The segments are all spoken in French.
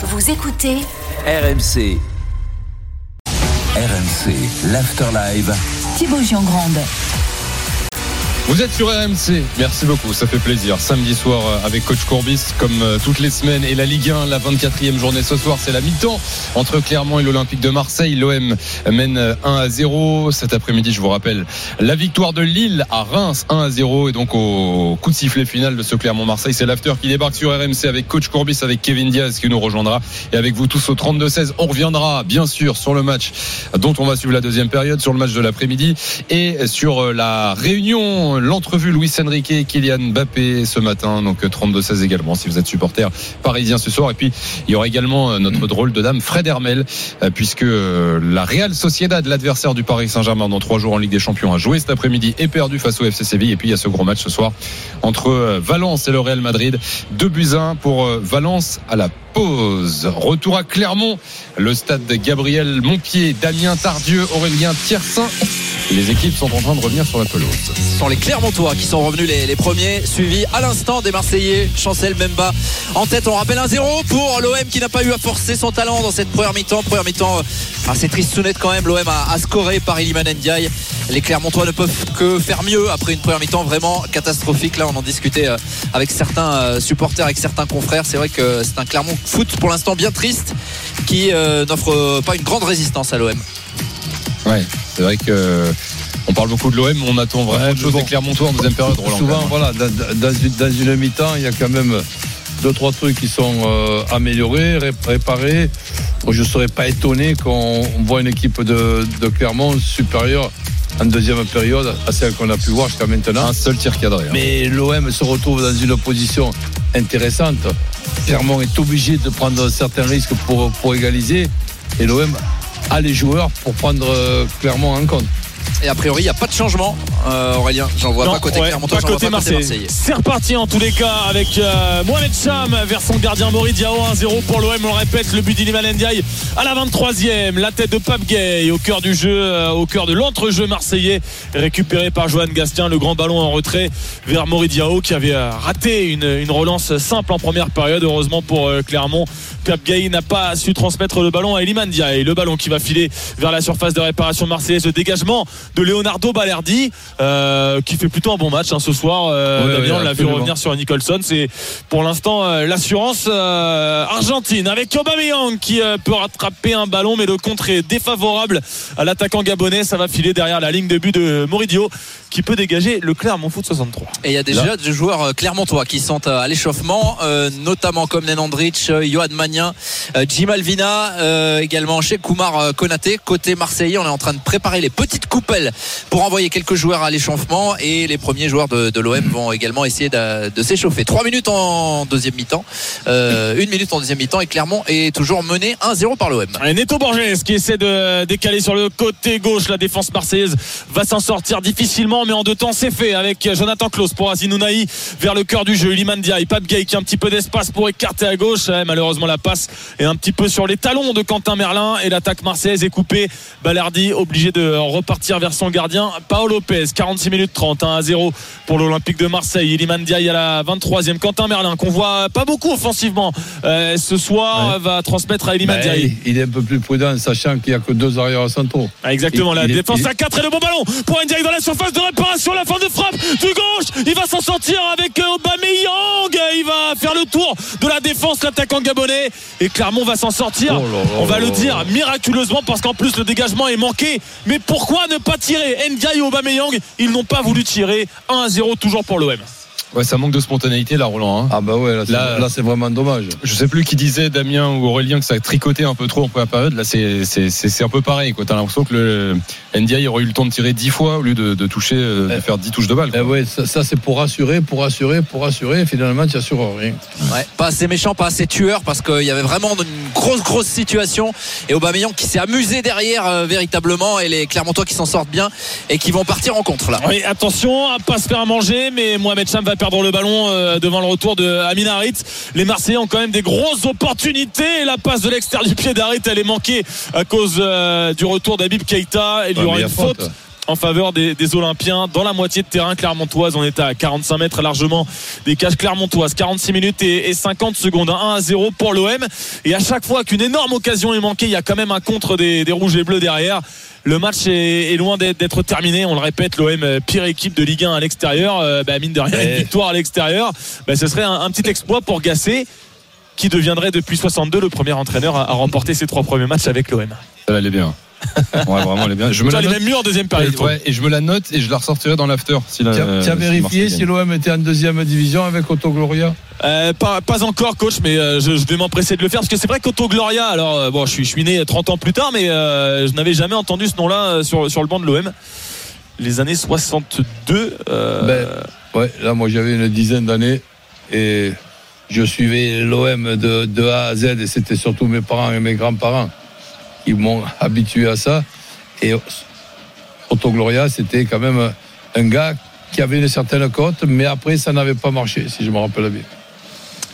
Vous écoutez RMC. RMC, l'Afterlive. Thibaut Giangrande. Vous êtes sur RMC, merci beaucoup, ça fait plaisir. Samedi soir euh, avec Coach Courbis, comme euh, toutes les semaines, et la Ligue 1, la 24e journée ce soir, c'est la mi-temps entre Clermont et l'Olympique de Marseille. L'OM mène 1 à 0. Cet après-midi, je vous rappelle, la victoire de Lille à Reims 1 à 0. Et donc au coup de sifflet final de ce Clermont-Marseille, c'est l'after qui débarque sur RMC avec Coach Courbis, avec Kevin Diaz qui nous rejoindra. Et avec vous tous au 32-16, on reviendra bien sûr sur le match dont on va suivre la deuxième période, sur le match de l'après-midi et sur euh, la réunion l'entrevue Luis Enrique et Kylian Mbappé ce matin, donc 32-16 également si vous êtes supporter parisien ce soir. Et puis il y aura également euh, notre drôle de dame Fred Hermel, euh, puisque euh, la Real Sociedad, l'adversaire du Paris Saint-Germain dans trois jours en Ligue des Champions, a joué cet après-midi et perdu face au FC Séville. Et puis il y a ce gros match ce soir entre Valence et le Real Madrid. Deux buts 1 pour Valence à la pause. Retour à Clermont, le stade de Gabriel Montpied, Damien Tardieu, Aurélien Tiersin. Les équipes sont en train de revenir sur la pelouse. Sont les Clermontois qui sont revenus les, premiers, suivis à l'instant des Marseillais, Chancel Memba en tête. On rappelle 1-0 pour l'OM qui n'a pas eu à forcer son talent dans cette première mi-temps. Première mi-temps, euh, assez triste sounette quand même. L'OM a, a, scoré par Iliman Ndiaye. Les Clermontois ne peuvent que faire mieux après une première mi-temps vraiment catastrophique. Là, on en discutait euh, avec certains euh, supporters, avec certains confrères. C'est vrai que c'est un Clermont foot pour l'instant bien triste qui n'offre pas une grande résistance à l'OM. Ouais, c'est vrai que on parle beaucoup de l'OM, on attend vraiment chose bon, des Clermontois en deuxième période. Roland souvent, voilà, dans, une mi-temps, il y a quand même deux trois trucs qui sont euh, améliorés, réparés. Je ne serais pas étonné qu'on voit une équipe de, de Clermont supérieure en deuxième période à celle qu'on a pu voir jusqu'à maintenant. Un seul tir cadré. Hein. Mais l'OM se retrouve dans une position intéressante. Clermont est obligé de prendre certains risques pour, pour égaliser. Et l'OM a les joueurs pour prendre euh, Clermont en compte. Et a priori, il n'y a pas de changement, euh, Aurélien. J'en vois non, pas côté ouais, Clermontois, pas côté pas Marseille. C'est reparti en tous les cas avec euh, Mohamed Cham vers son gardien Maurice Diao 1-0 pour l'OM. On le répète, le but d'Iliman Ndiaye à la 23e. La tête de Pape Gay au cœur du jeu, euh, au cœur de l'entrejeu marseillais, récupéré par Johan Gastien. Le grand ballon en retrait vers Maurice Diao qui avait euh, raté une, une, relance simple en première période. Heureusement pour euh, Clermont, Pape Gay n'a pas su transmettre le ballon à Iliman Ndiaye. Le ballon qui va filer vers la surface de réparation marseillaise. Le dégagement de Leonardo Balerdi euh, qui fait plutôt un bon match hein, ce soir. Euh, Ouais, Damien, ouais, on l'a vu revenir sur Nicholson. C'est pour l'instant euh, l'assurance argentine avec Aubameyang qui peut rattraper un ballon, mais le contre est défavorable à l'attaquant gabonais. Ça va filer derrière la ligne de but de Moridio qui peut dégager le Clermont Foot 63. Et il y a déjà des joueurs euh, clermontois qui sont euh, à l'échauffement, euh, notamment comme Nenandrich, Johan Magnin, Jim Alvina, euh, également chez Koumar Konaté. Côté Marseillais, on est en train de préparer les petites coupelles pour envoyer quelques joueurs à l'échauffement et les premiers joueurs de, de l'OM vont également essayer de, de s'échauffer. Trois minutes en deuxième mi-temps, euh, une minute en deuxième mi-temps et Clermont est toujours mené 1-0 par l'OM. Et Neto Borges qui essaie de décaler sur le côté gauche. La défense marseillaise va s'en sortir difficilement, mais en deux temps c'est fait avec Jonathan Klaus pour Azinounaï vers le cœur du jeu. Iliman Diaye, Pape Gay qui a un petit peu d'espace pour écarter à gauche. Ouais, malheureusement la passe est un petit peu sur les talons de Quentin Merlin et l'attaque marseillaise est coupée. Balardi obligé de repartir vers son gardien Paolo Lopez. 46 minutes 30, 1 à 0 pour l'Olympique de Marseille. Iliman Diaye à la 23e. Quentin Merlin qu'on voit pas beaucoup offensivement euh, ce soir Ouais. va transmettre à Iliman Diaye. il est un peu plus prudent, sachant qu'il n'y a que deux arrières centraux. Ah, exactement, Il- la il défense est- à 4 et le bon ballon pour Ndiaye dans la surface de réparation, la fin de frappe du gauche, il va s'en sortir avec euh, Aubameyang, il va faire le tour de la défense, l'attaquant gabonais. Et Clermont va s'en sortir, Oh là là on va le dire miraculeusement parce qu'en plus le dégagement est manqué, mais pourquoi ne pas tirer? Ndiaye et Aubameyang, ils n'ont pas voulu tirer. 1 à 0 toujours pour l'OM. Ouais, ça manque de spontanéité là, Roland. hein. Ah bah ouais, là, c'est- Là- là, c'est vraiment dommage. Je sais plus qui disait Damien ou Aurélien que ça a tricoté un peu trop en première période. Là, c'est c'est c'est c'est un peu pareil. quoi. T'as l'impression que le NDI aurait eu le temps de tirer 10 fois au lieu de, de toucher, euh, de Eh. faire 10 touches de balle. Eh ouais, ça, ça, c'est pour rassurer, pour rassurer, pour rassurer. Finalement, tu assures rien. Ouais, pas assez méchant, pas assez tueur parce qu'il y avait vraiment une grosse grosse situation et Aubameyang qui s'est amusé derrière euh, véritablement et les Clermontois qui s'en sortent bien et qui vont partir en contre là. Oui, attention à pas se faire manger, mais Mohamed Cham va perdre le ballon euh, devant le retour de Amin Harit. Les Marseillais ont quand même des grosses opportunités. Et la passe de l'extérieur du pied d'Harit, elle est manquée à cause euh, du retour d'Abib Keita. Il y aura une faute. En faveur des, des Olympiens dans la moitié de terrain clermontoise. On est à 45 mètres largement des cages clermontoises. 46 minutes et, et 50 secondes. 1 à 0 pour l'OM. Et à chaque fois qu'une énorme occasion est manquée, il y a quand même un contre des, des rouges et bleus derrière. Le match est, est loin d'être terminé. On le répète, l'OM euh, pire équipe de Ligue 1 à l'extérieur. Euh, bah, mine de rien, une victoire à l'extérieur, bah, ce serait un, un petit exploit pour Gasset, qui deviendrait depuis 62 le premier entraîneur à, remporter ses trois premiers matchs avec l'OM. Elle est bien. Ouais, vraiment, elle est bien. Je me la note. même mieux en deuxième Et, période. ouais, et je me la note et je la ressortirai dans l'after. Si la- vérifié Marseille si l'OM était en deuxième division avec Otto Gloria Euh, pas, pas encore, coach, mais euh, je, je vais m'empresser de le faire parce que c'est vrai qu'Auto Gloria, alors euh, bon, je suis, je suis né 30 ans plus tard, mais euh, je n'avais jamais entendu ce nom-là euh, sur, sur le banc de l'OM. Les années 62. euh, Ben, Ouais, là, moi, j'avais une dizaine d'années et je suivais l'OM de, de A à Z et c'était surtout mes parents et mes grands-parents qui m'ont habitué à ça. Et Otto Gloria, c'était quand même un gars qui avait une certaine cote, mais après, ça n'avait pas marché, si je me rappelle bien.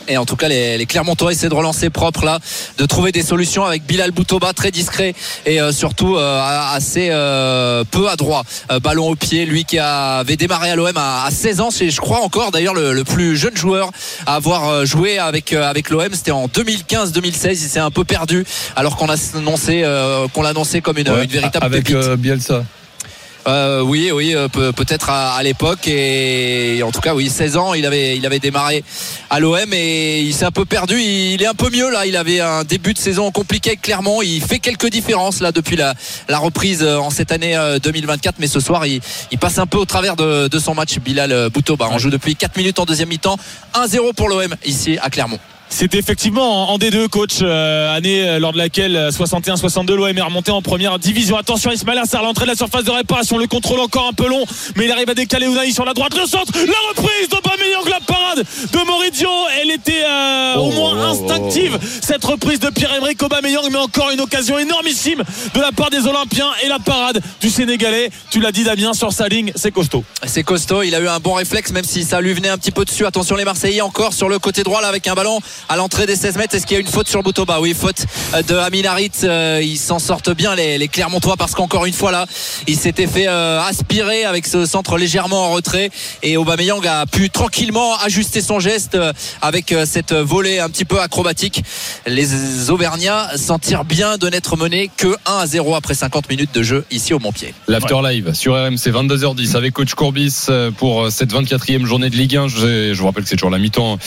Et en tout cas, les, les Clermontois essaient de relancer propre là, de trouver des solutions avec Bilal Boutoba très discret et euh, surtout euh, assez euh, peu adroit. Euh, ballon au pied, lui qui avait démarré à l'OM à, à 16 ans, c'est je crois encore d'ailleurs le, le plus jeune joueur à avoir joué avec avec l'OM. C'était en 2015-2016. Il s'est un peu perdu alors qu'on a annoncé qu'on l'annonçait comme une, Ouais, une véritable avec pépite. Bielsa. Euh, oui, oui, euh, peut- peut-être à, l'époque et en tout cas, oui, 16 ans, il avait, il avait démarré à l'OM et il s'est un peu perdu. Il est un peu mieux là. Il avait un début de saison compliqué Clermont. Il fait quelques différences là depuis la, reprise euh, en cette année euh, 2024, mais ce soir, il, passe un peu au travers de, de son match. Bilal Boutoba. On joue depuis 4 minutes en deuxième mi-temps. 1-0 pour l'OM ici à Clermont. C'était effectivement en en D2, coach, euh, année euh, lors de laquelle euh, 61-62 l'OM est remonté en première division. Attention, Ismail Assar, l'entrée de la surface de réparation, le contrôle encore un peu long, mais il arrive à décaler Unai sur la droite, le centre, la reprise de Bameyang, la parade de Moridio. Elle était euh, au Oh, moins oh, oh, instinctive, cette reprise de Pierre-Emerick Aubameyang, mais encore une occasion énormissime de la part des Olympiens et la parade du Sénégalais. Tu l'as dit, Damien, sur sa ligne, c'est costaud. C'est costaud, il a eu un bon réflexe même si ça lui venait un petit peu dessus. Attention les Marseillais encore sur le côté droit là avec un ballon à l'entrée des 16 mètres. Est-ce qu'il y a une faute sur Boutoba Oui, faute euh, de Amin Harit. Euh, Ils s'en sortent bien les, les Clermontois parce qu'encore une fois là, il s'était fait euh, aspirer avec ce centre légèrement en retrait et Aubameyang a pu tranquillement ajuster son geste avec cette volée un petit peu acrobatique. Les Auvergnats s'en tirent bien de n'être menés que 1 à 0 après 50 minutes de jeu ici au Montpied. L'after live sur RMC 22h10 avec coach Courbis pour cette 24e journée de Ligue 1. Je, vous rappelle que c'est toujours la mi-temps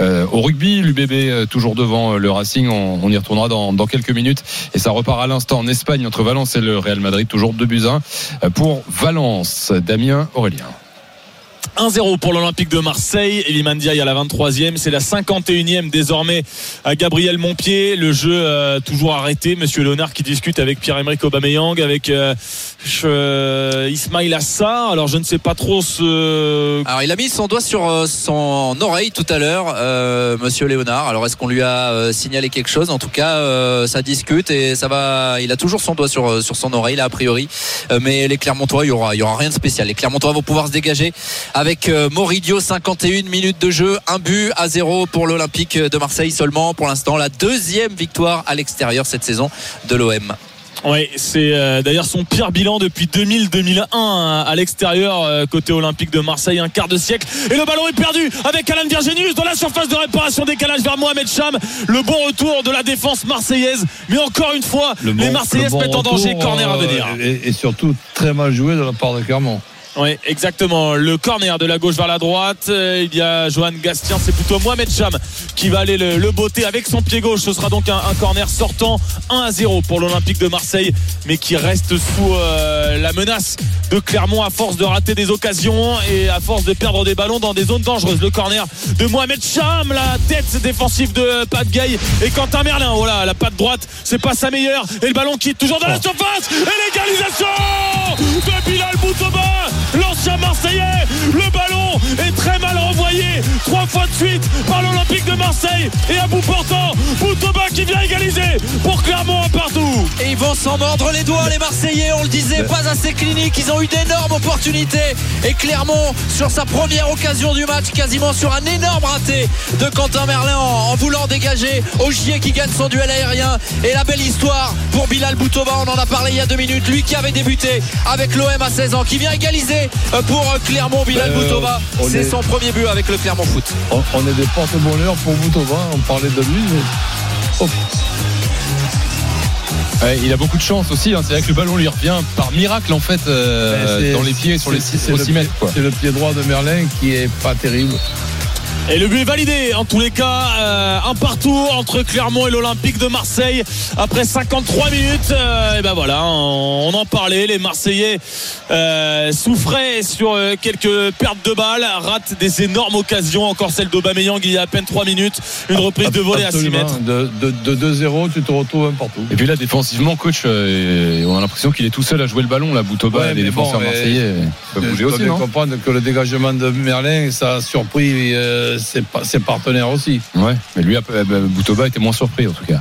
au rugby. L'UBB euh, toujours devant euh, le Racing. On, y retournera dans, quelques minutes. Et ça repart à l'instant en Espagne entre Valence et le Real Madrid. Toujours 2 buts 1 euh, pour Valence. Damien Aurélien. 1-0 pour l'Olympique de Marseille. Eliman Ndiaye à la 23e. C'est la 51e désormais à Gabriel Montpied. Le jeu euh, toujours arrêté. Monsieur Léonard qui discute avec Pierre-Emerick Aubameyang, avec euh, euh, Ismail Assar. Alors je ne sais pas trop ce... Alors il a mis son doigt sur euh, son oreille tout à l'heure, euh, Monsieur Léonard. Alors est-ce qu'on lui a signalé quelque chose? En tout cas, ça discute et ça va. Il a toujours son doigt sur sur son oreille là a priori. Mais les Clermontois, il y aura y aura rien de spécial. Les Clermontois vont pouvoir se dégager avec euh, Moridio, 51 minutes de jeu, un but à zéro pour l'Olympique de Marseille seulement pour l'instant. La deuxième victoire à l'extérieur cette saison de l'OM. Oui, c'est euh, d'ailleurs son pire bilan depuis 2000-2001 hein, à l'extérieur euh, côté olympique de Marseille, un quart de siècle. Et le ballon est perdu avec Alan Virginius dans la surface de réparation, décalage vers Mohamed Cham. Le bon retour de la défense marseillaise. Mais encore une fois, Le les bon- Marseillais le se bon mettent en danger. Corner à euh, venir. Et, et surtout très mal joué de la part de Clermont. Oui, exactement. Le corner de la gauche vers la droite. Euh, Il y a Johan Gastien. C'est plutôt Mohamed Cham qui va aller le, le botter avec son pied gauche. Ce sera donc un, un corner sortant 1 à 0 pour l'Olympique de Marseille, mais qui reste sous euh, la menace de Clermont à force de rater des occasions et à force de perdre des ballons dans des zones dangereuses. Le corner de Mohamed Cham, la tête défensive de Pat Gay et Quentin Merlin. Voilà, la patte droite, c'est pas sa meilleure. Et le ballon qui est toujours dans la surface. Et l'égalisation de Bilal Boutoba, Marseillais. Le ballon est très mal renvoyé trois fois de suite par l'Olympique de Marseille et à bout portant, Boutoba qui vient égaliser pour Clermont un partout. et ils vont s'en mordre les doigts les Marseillais on le disait pas assez clinique ils ont eu d'énormes opportunités. Et Clermont sur sa première occasion du match quasiment sur un énorme raté de Quentin Merlin en, en voulant dégager Ogier qui gagne son duel aérien. Et la belle histoire pour Bilal Boutova on en a parlé il y a deux minutes lui qui avait débuté avec l'OM à 16 ans qui vient égaliser euh, pour euh, Clermont. Bilal Euh, Boutova on c'est est- son premier but avec le Clermont Foot On, on est des porte-bonheur pour Boutova. On parlait de lui. mais- Oh, Ouais, il a beaucoup de chance aussi. hein. C'est vrai que le ballon lui revient par miracle en fait euh, ben, dans les pieds sur les c'est- 6 c'est au le 6 mètres. C'est le pied droit de Merlin qui est pas terrible. Et le but est validé en tous les cas. euh, un partout entre Clermont et l'Olympique de Marseille après 53 minutes. euh, et ben voilà, on, on en parlait. Les Marseillais euh, souffraient sur euh, quelques pertes de balles, ratent des énormes occasions. Encore celle d'Aubameyang il y a à peine 3 minutes. Une reprise de volée à 6 Absolument. mètres. De, de, de 2-0, tu te retrouves un partout. Et puis là, défensivement, coach, euh, on a l'impression qu'il est tout seul à jouer le ballon. Là, Boutoba, Ouais, les défenseurs bon, marseillais peuvent bouger aussi, bien non? comprendre que le dégagement de Merlin, ça a surpris euh, ses, ses partenaires aussi. Ouais, mais lui, euh, bah, Boutoba était moins surpris en tout cas.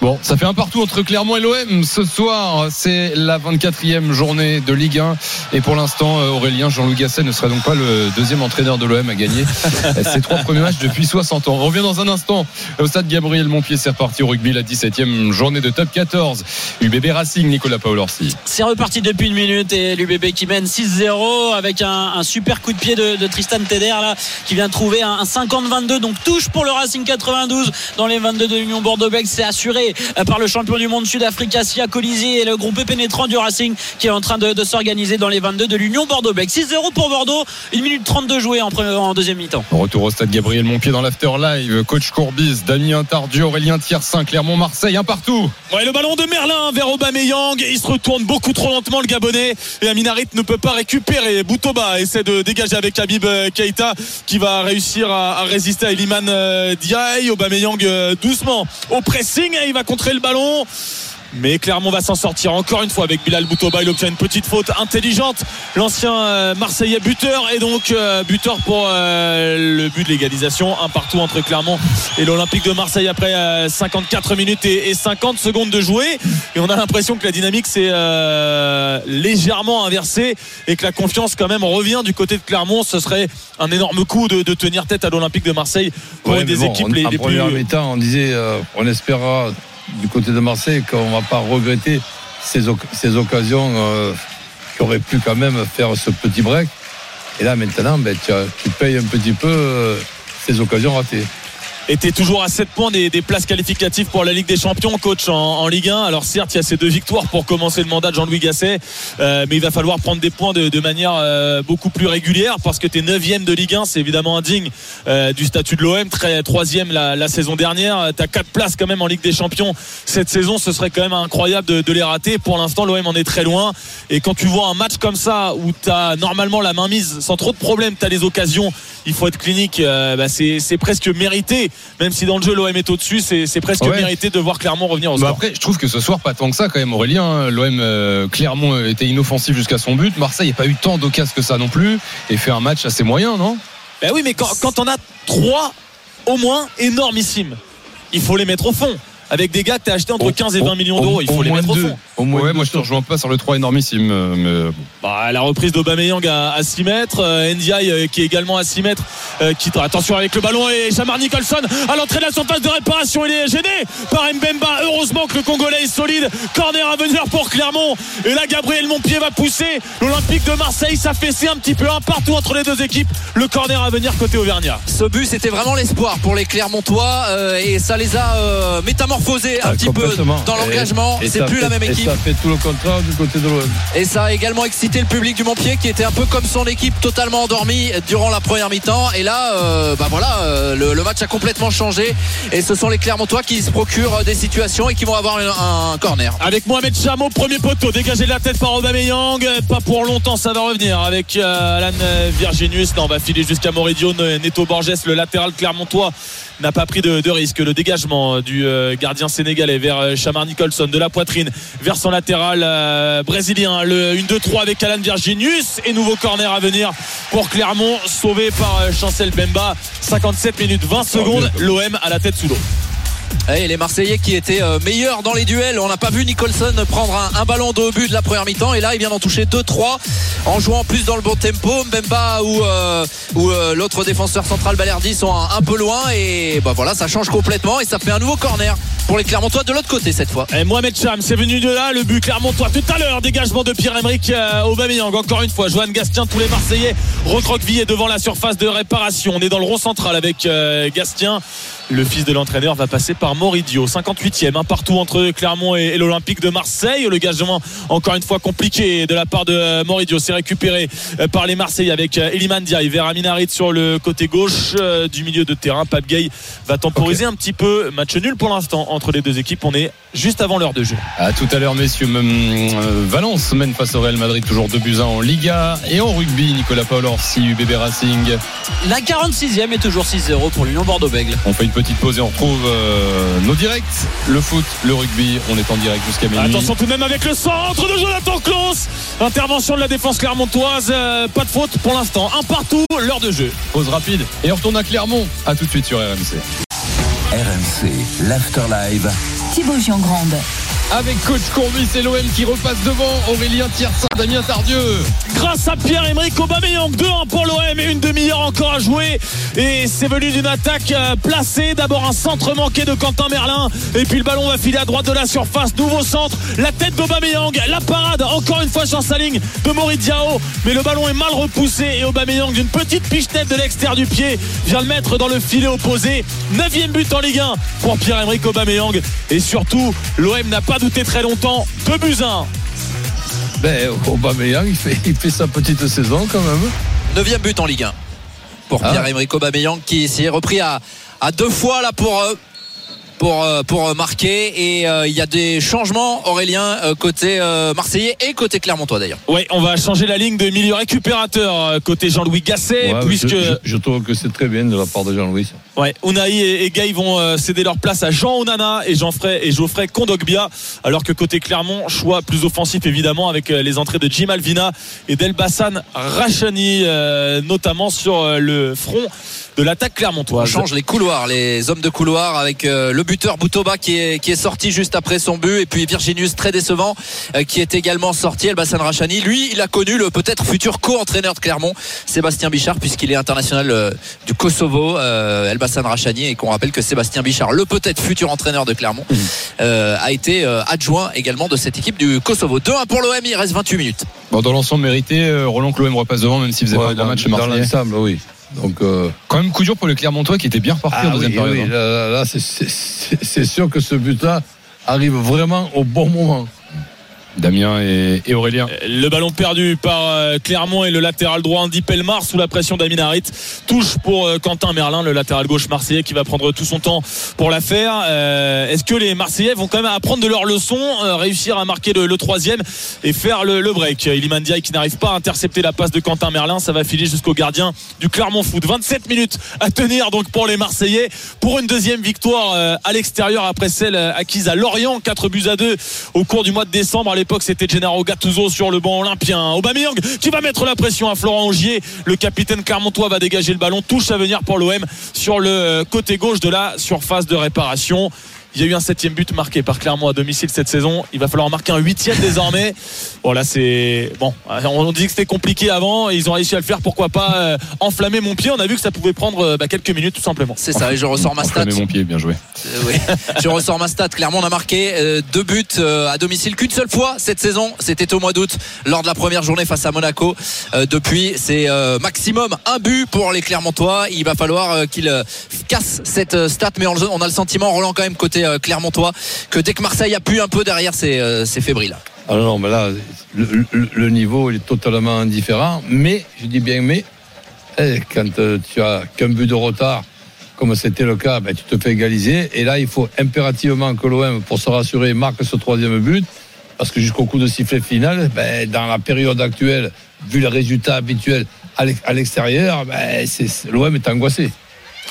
Bon, ça fait un partout entre Clermont et l'OM. Ce soir, c'est la 24e journée de Ligue 1. Et pour l'instant, euh, Aurélien Jean-Louis Gasset ne sera donc pas le deuxième entraîneur de l'OM à gagner ses trois premiers matchs depuis 60 ans. On revient dans un instant au stade Gabriel Montpied. C'est reparti au rugby, la 17e journée de top 14. UBB Racing, Nicolas Paolorsi. C'est reparti depuis une minute et l'UBB qui mène 6-0 avec un, un super coup de pied de, de Tristan Teder là, qui vient trouver un, un 50-22 donc touche pour le Racing 92 dans les 22 de l'Union Bordeaux-Bègles c'est assuré euh, par le champion du monde Sud-Africa Sia Colisi et le groupe pénétrant du Racing qui est en train de, de s'organiser dans les 22 de l'Union Bordeaux-Bègles 6-0 pour Bordeaux 1 minute 32 jouée en, en deuxième mi-temps Retour au stade Gabriel Montpied dans l'after live. Coach Courbis, Damien Tardieu, Aurélien Tiersin, Clermont, Marseille, un partout. Ouais, le ballon de Merlin vers Aubameyang. Il se retourne beaucoup trop lentement, le Gabonais. Et Aminarit ne peut pas récupérer. Boutoba essaie de dégager avec Habib euh, Keita qui va réussir à, à résister à Eliman euh, Diaye. Aubameyang euh, doucement au pressing. Il va contrer le ballon. Mais Clermont va s'en sortir encore une fois avec Bilal Boutoba. Il obtient une petite faute intelligente. L'ancien euh, Marseillais buteur et donc euh, buteur pour euh, le but de l'égalisation. Un partout entre Clermont et l'Olympique de Marseille après euh, 54 minutes et, et 50 secondes de jouer. Et on a l'impression que la dynamique s'est légèrement inversée et que la confiance quand même revient du côté de Clermont. Ce serait un énorme coup de, de tenir tête à l'Olympique de Marseille pour Ouais, une des bon, équipes on- les, en les plus. première mi-temps, on disait, euh, on espérera du côté de Marseille qu'on va pas regretter ces, oc- ces occasions euh, qui auraient pu quand même faire ce petit break. Et là, maintenant, ben, tu payes un petit peu euh, ces occasions ratées. Était toujours à 7 points des, des places qualificatives pour la Ligue des Champions, coach en, en Ligue 1. Alors certes, il y a ces deux victoires pour commencer le mandat de Jean-Louis Gasset, euh, mais il va falloir prendre des points de, de manière euh, beaucoup plus régulière parce que tu es 9 de Ligue 1, c'est évidemment indigne euh, du statut de l'OM, très 3 la, la saison dernière. Tu as 4 places quand même en Ligue des Champions cette saison, ce serait quand même incroyable de, de les rater. Pour l'instant, l'OM en est très loin. Et quand tu vois un match comme ça où tu as normalement la main mise sans trop de problèmes, tu as les occasions, il faut être clinique, euh, bah, c'est c'est presque mérité. Même si dans le jeu l'OM est au-dessus, c'est presque Ouais. mérité de voir Clermont revenir au Bah score. après, je trouve que ce soir, pas tant que ça quand même, Aurélien. hein. L'OM, euh, Clermont était inoffensif jusqu'à son but. Marseille n'a pas eu tant d'occasions que ça non plus. Et fait un match assez moyen, non? Bah oui, mais quand, quand on a trois au moins énormissimes, il faut les mettre au fond. Avec des gars que tu as achetés entre 15 et 20 millions d'euros, il faut Au les moins mettre au fond. Au moins Ouais, moi je te rejoins pas sur le 3 énormissime. euh, Mais... Bah, la reprise d'Aubameyang à, à 6 mètres, euh, Ndiaye euh, qui est également à 6 mètres, euh, qui attention avec le ballon et Jamar Nicholson à l'entrée de la surface de réparation, il est gêné par Mbemba. Heureusement que le Congolais est solide. Corner à venir pour Clermont. Et là, Gabriel Montpied va pousser. L'Olympique de Marseille s'affaisser un petit peu un partout entre les deux équipes. Le corner à venir côté Auvergnat. Ce but, c'était vraiment l'espoir pour les Clermontois euh, et ça les a euh, métamorphosés un Ah, petit peu dans l'engagement. Et- et C'est ça plus fait- la même Et équipe. ça fait tout le contraire du côté de l'OM. Et ça a également excité le public du Montpied qui était un peu comme son équipe totalement endormi durant la première mi-temps. Et là, euh, bah voilà, euh, le, le match a complètement changé. Et ce sont les Clermontois qui se procurent des situations et qui vont avoir un, un corner. Avec Mohamed Chameau, premier poteau, dégagé de la tête par Aubameyang. Pas pour longtemps, ça va revenir avec euh, Alan Virginius. Non, on va filer jusqu'à Moridio. Neto Borges, le latéral clermontois, n'a pas pris de, de risque. Le dégagement du euh, gardien sénégalais vers euh, Chamar Nicholson, de la poitrine vers son latéral euh, brésilien. Le 1-2-3 avec Alan Virginius. Et nouveau corner à venir pour Clermont, sauvé par euh, Chancel Bemba. 57 minutes 20 secondes. L'OM à la tête sous l'eau. Et les Marseillais qui étaient euh, meilleurs dans les duels. On n'a pas vu Nicholson prendre un, ballon de but de la première mi-temps. Et là, il vient d'en toucher 2-3 en jouant plus dans le bon tempo. Mbemba ou, euh, ou euh, l'autre défenseur central Balerdi sont un, peu loin. Et bah voilà, ça change complètement. Et ça fait un nouveau corner pour les Clermontois de l'autre côté cette fois. Et Mohamed Cham, c'est venu de là, le but Clermontois tout à l'heure, dégagement de Pierre-Emerick euh, Aubameyang. Encore une fois, Johan Gastien, tous les Marseillais recroquevillés devant la surface de réparation. On est dans le rond central avec Gastien. Le fils de l'entraîneur va passer par Moridio, 58e, un partout entre Clermont et, et l'Olympique de Marseille. Le gagement, encore une fois, compliqué de la part de euh, Moridio. C'est récupéré euh, par les Marseillais avec euh, Eliman Diaye vers Aminarit sur le côté gauche euh, du milieu de terrain. Pape Gay va temporiser un petit peu. Match nul pour l'instant entre les deux équipes. On est juste avant l'heure de jeu. À tout à l'heure, messieurs. Même, euh, Valence mène face au Real Madrid, toujours 2 buts 1 en Liga. Et en rugby, Nicolas Paul Orsi, UBB Racing. La 46e est toujours 6-0 pour l'Union Bordeaux-Bègle. On fait une petite pause et on retrouve euh, nos directs. Le foot, le rugby. On est en direct jusqu'à minuit. Attention tout de même avec le centre de Jonathan Klaus. Intervention de la défense clermontoise. Euh, pas de faute pour l'instant. Un partout, l'heure de jeu. Pause rapide. Et on retourne à Clermont. À tout de suite sur RMC. RMC, l'After Live. Thibaut Giangrande. Avec coach Courbis et l'OM qui repasse devant. Aurélien Tiersin, Damien Tardieu. Grâce à Pierre-Emerick Aubameyang, 2-1 pour l'OM et une demi-heure encore à jouer. Et c'est venu d'une attaque euh, placée. D'abord un centre manqué de Quentin Merlin. Et puis le ballon va filer à droite de la surface. Nouveau centre. La tête d'Aubameyang. La parade, encore une fois sur sa ligne de Maurice Diao. Mais le ballon est mal repoussé. Et Aubameyang d'une petite pichenette de l'extérieur du pied vient le mettre dans le filet opposé. 9 but en Ligue 1 pour Pierre-Emerick Aubameyang. Et surtout, l'OM n'a pas douté très longtemps. 2 buts 1. Ben, Aubameyang, il fait, il fait sa petite saison quand même. 9 but en Ligue 1 pour Ah. Pierre-Emerick Aubameyang qui s'est repris à, à deux fois là pour euh, pour, euh, pour marquer et euh, il y a des changements Aurélien euh, côté euh, Marseillais et côté Clermontois d'ailleurs Ouais, on va changer la ligne de milieu récupérateur euh, côté Jean-Louis Gasset, Ouais, puisque je, je- je trouve que c'est très bien de la part de Jean-Louis. Ouais, Unai et, Gay vont euh, céder leur place à Jean Onana et Jean-Fray et Geoffrey Kondogbia, alors que côté Clermont, choix plus offensif évidemment avec euh, les entrées de Jim Alvina et d'Elbassan Rachani, euh, notamment sur le front de l'attaque on clermontoise. change les couloirs les hommes de couloir avec le buteur Boutoba qui est, sorti juste après son but. Et puis Virginius très décevant qui est également sorti Elbassan Rachani. Lui il a connu le peut-être futur co-entraîneur de Clermont Sébastien Bichard puisqu'il est international du Kosovo Elbassan Rachani et qu'on rappelle que Sébastien Bichard le peut-être futur entraîneur de Clermont euh, a été euh, adjoint également de cette équipe du Kosovo 2-1 pour l'OM il reste 28 minutes Bon, dans l'ensemble, mérité. euh, Roland que l'OM repasse devant, même s'il faisait Ouais, pas un dans match dans marseillais. l'ensemble, oui. Donc, euh, Quand même coup dur pour le Clermontois qui était bien reparti en ah deuxième oui, période. oui, hein. là, là, là, c'est- c'est- c'est c'est sûr que ce but-là arrive vraiment au bon moment. Damien et, Aurélien. Le ballon perdu par euh, Clermont et le latéral droit Andy Pelmar sous la pression d'Amin Harit. Touche pour euh, Quentin Merlin, le latéral gauche marseillais qui va prendre tout son temps pour la faire. Euh, Est-ce que les Marseillais vont quand même apprendre de leur leçon, réussir à marquer le, troisième et faire le, le break? Iliman Ndiaye qui n'arrive pas à intercepter la passe de Quentin Merlin, ça va filer jusqu'au gardien du Clermont Foot. 27 minutes à tenir donc pour les Marseillais pour une deuxième victoire à l'extérieur après celle acquise à Lorient, 4 buts à 2 au cours du mois de décembre. L'époque, c'était Gennaro Gattuso sur le banc olympien. Aubameyang qui va mettre la pression à Florent Augier. Le capitaine Clermontois va dégager le ballon. Touche à venir pour l'OM sur le côté gauche de la surface de réparation. Il y a eu un septième but marqué par Clermont à domicile cette saison. Il va falloir en marquer un huitième désormais. Voilà, c'est bon. On dit que c'était compliqué avant. et Ils ont réussi à le faire. Pourquoi pas euh, enflammer mon pied? On a vu que ça pouvait prendre euh, bah, quelques minutes tout simplement. c'est ça et je ressors ma stat Enflammé mon pied, bien joué. Euh, oui. Je ressors ma stat. Clairement, on a marqué euh, deux buts euh, à domicile qu'une seule fois cette saison. C'était au mois d'août lors de la première journée face à Monaco. Euh, depuis, c'est euh, maximum un but pour les Clermontois. Il va falloir euh, qu'ils euh, cassent cette euh, stat, mais on a le sentiment, Roland, quand même côté euh, Clermontois, que dès que Marseille a pu un peu derrière, c'est euh, fébrile. Ah non, mais là, le, niveau est totalement indifférent. Mais, je dis bien mais, eh, quand euh, tu as qu'un but de retard, comme c'était le cas, ben, tu te fais égaliser. Et là, il faut impérativement que l'OM, pour se rassurer, marque ce troisième but. Parce que jusqu'au coup de sifflet final, ben, dans la période actuelle, vu les résultats habituels à l'ex- à l'extérieur, ben, l'OM est angoissé.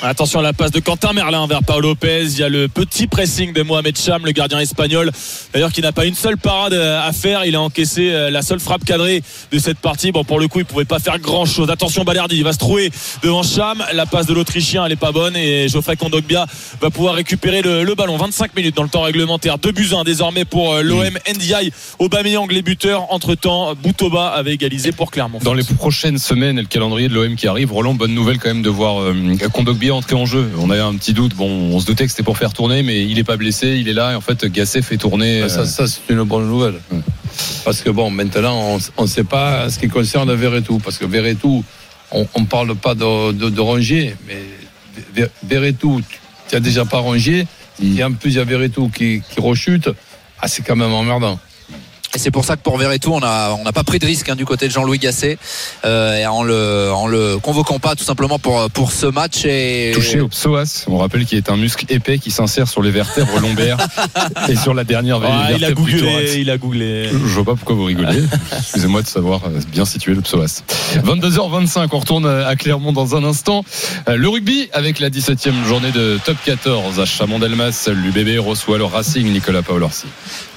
Attention à la passe de Quentin Merlin vers Paolo Lopez. Il y a le petit pressing de Mohamed Cham, le gardien espagnol. D'ailleurs, qui n'a pas une seule parade euh, à faire. Il a encaissé euh, la seule frappe cadrée de cette partie. Bon, pour le coup, il pouvait pas faire grand chose. Attention, Balerdi, il va se trouver devant Cham. La passe de l'Autrichien, elle est pas bonne. Et Geoffrey Kondogbia va pouvoir récupérer le, le ballon. 25 minutes dans le temps réglementaire. 2 buts 1 désormais pour euh, l'OM. NDI, Aubameyang, les buteurs. Entre temps, Boutoba avait égalisé pour Clermont. Dans les prochaines semaines et le calendrier de l'OM qui arrive, Roland, bonne nouvelle quand même de voir euh, Kondogbia entrer en jeu. On avait un petit doute. Bon, on se doutait que c'était pour faire tourner, mais il est pas blessé, il est là. Et en fait, Gasset fait tourner. Ah, Ça, euh, ça, c'est une bonne nouvelle. Ouais. Parce que bon, maintenant, on ne sait pas ce qui concerne Verretou. Parce que Verretou, on ne parle pas de, de, de Rongier, mais Ver- Verretou, tu n'as déjà pas Rongier. Et en plus, il y a Verretou qui, qui rechute. Ah, c'est quand même emmerdant. Et c'est pour ça que pour Verretou, on n'a on n'a pas pris de risque hein, du côté de Jean-Louis Gasset euh, et en le en le convoquant pas tout simplement pour pour ce match et touché au psoas. On rappelle qu'il est un muscle épais qui s'insère sur les vertèbres lombaires et sur la dernière Ah, il a googlé, il a googlé. Je vois pas pourquoi vous rigolez. Excusez-moi de savoir euh, bien situer le psoas. 22h25, on retourne à Clermont dans un instant. Euh, Le rugby avec la 17e journée de top 14 à Chamon-Delmas. L'UBB reçoit le Racing Nicolas Paolorsi.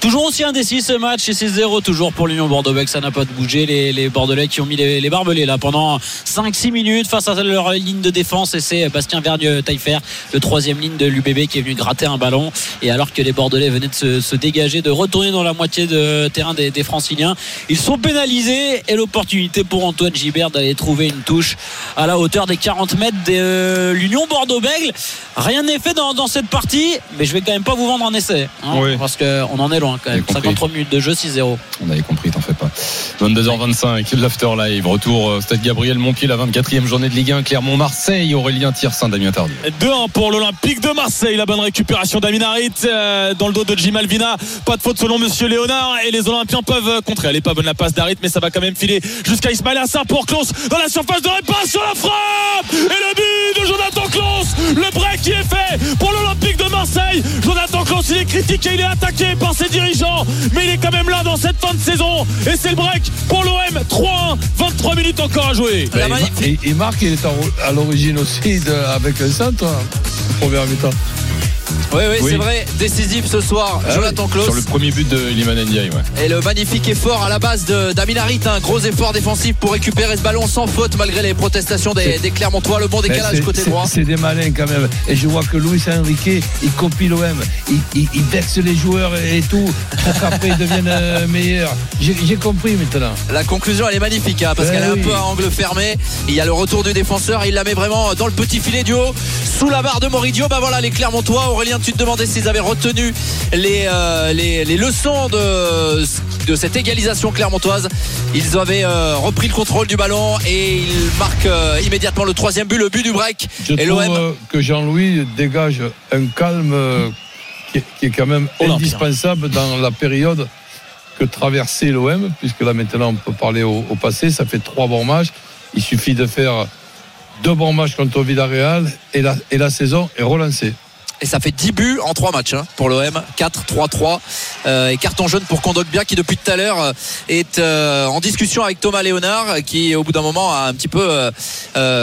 Toujours aussi indécis ce match et c'est 0 toujours pour l'Union Bordeaux-Bègles. Ça n'a pas bougé. Les, les Bordelais qui ont mis les, les barbelés là pendant 5-6 minutes face à leur ligne de défense et c'est Bastien Vergne-Taillefer, le troisième ligne de l'UBB qui est venu gratter un ballon. Et alors que les Bordelais venaient de se, se dégager, de retourner dans la moitié de terrain des, des Franciliens, ils sont pénalisés et l'opportunité pour Antoine Gibert d'aller trouver une touche à la hauteur des 40 mètres de euh, l'Union Bordeaux-Bègles. Rien n'est fait dans, dans cette partie, mais je vais quand même pas vous vendre un essai. hein, Oui. Parce qu'on en est loin quand même. compris. 53 minutes de jeu, 6-0. On avait compris, t'en fais pas. 22h25, l'After Live. Retour au stade Gabriel Monquier, la 24e journée de Ligue 1. Clermont-Marseille, Aurélien Tiersin, Damien Tardy. 2-1 pour l'Olympique de Marseille. La bonne récupération d'Aminarit euh, dans le dos de Jim Alvina. Pas de faute selon Monsieur Léonard. Et les Olympiens peuvent euh, contrer. Elle est pas bonne la passe d'Arit, mais ça va quand même filer jusqu'à Ismaël Assar pour Klaus dans la surface de réparation. La frappe Et le but de Jonathan Klaus. Le break qui est fait pour l'Olympique de Marseille. Jonathan Klaus, il est critiqué, il est attaqué par ses dirigeants. Mais il est quand même là dans cette fin de saison. Et c'est le break pour l'OM. 3-1. 23 minutes encore à jouer. Et, Marc, il est à, l'origine aussi de- avec un centre, hein, première mi-temps. Oui, oui, Oui. c'est vrai. Décisif ce soir, Ah Jonathan Klaus. Sur le premier but de Iliman Ndiaye, ouais. Et le magnifique effort à la base de d'Aminarit, un gros effort défensif pour récupérer ce ballon sans faute malgré les protestations des, des Clermontois. Le bon décalage côté droit. C'est des malins quand même. Et je vois que Luis Enrique, il copie l'OM. Il, il, il vexe les joueurs et tout pour qu'après ils deviennent euh, meilleurs. J'ai compris maintenant. La conclusion elle est magnifique hein, parce Eh qu'elle est un peu à angle fermé. Il y a le retour du défenseur, il la met vraiment dans le petit filet du haut, sous la barre de Moridio. Bah voilà les Clermontois. Aurélien, tu te demandais s'ils avaient retenu les, euh, les, les leçons de, de cette égalisation clermontoise. Ils avaient euh, repris le contrôle du ballon et ils marquent euh, immédiatement le troisième but, le but du break. Je et l'OM que Jean-Louis dégage un calme qui, est- qui est quand même indispensable dans la période que traversait l'OM, puisque là maintenant on peut parler au, au passé. Ça fait trois bons matchs. Il suffit de faire deux bons matchs contre Villarreal et la, et la saison est relancée. Et ça fait 10 buts en 3 matchs hein, pour l'OM. 4-3-3. Euh, et carton jaune pour Kondogbia qui depuis tout à l'heure euh, est euh, en discussion avec Thomas Léonard qui au bout d'un moment a un petit peu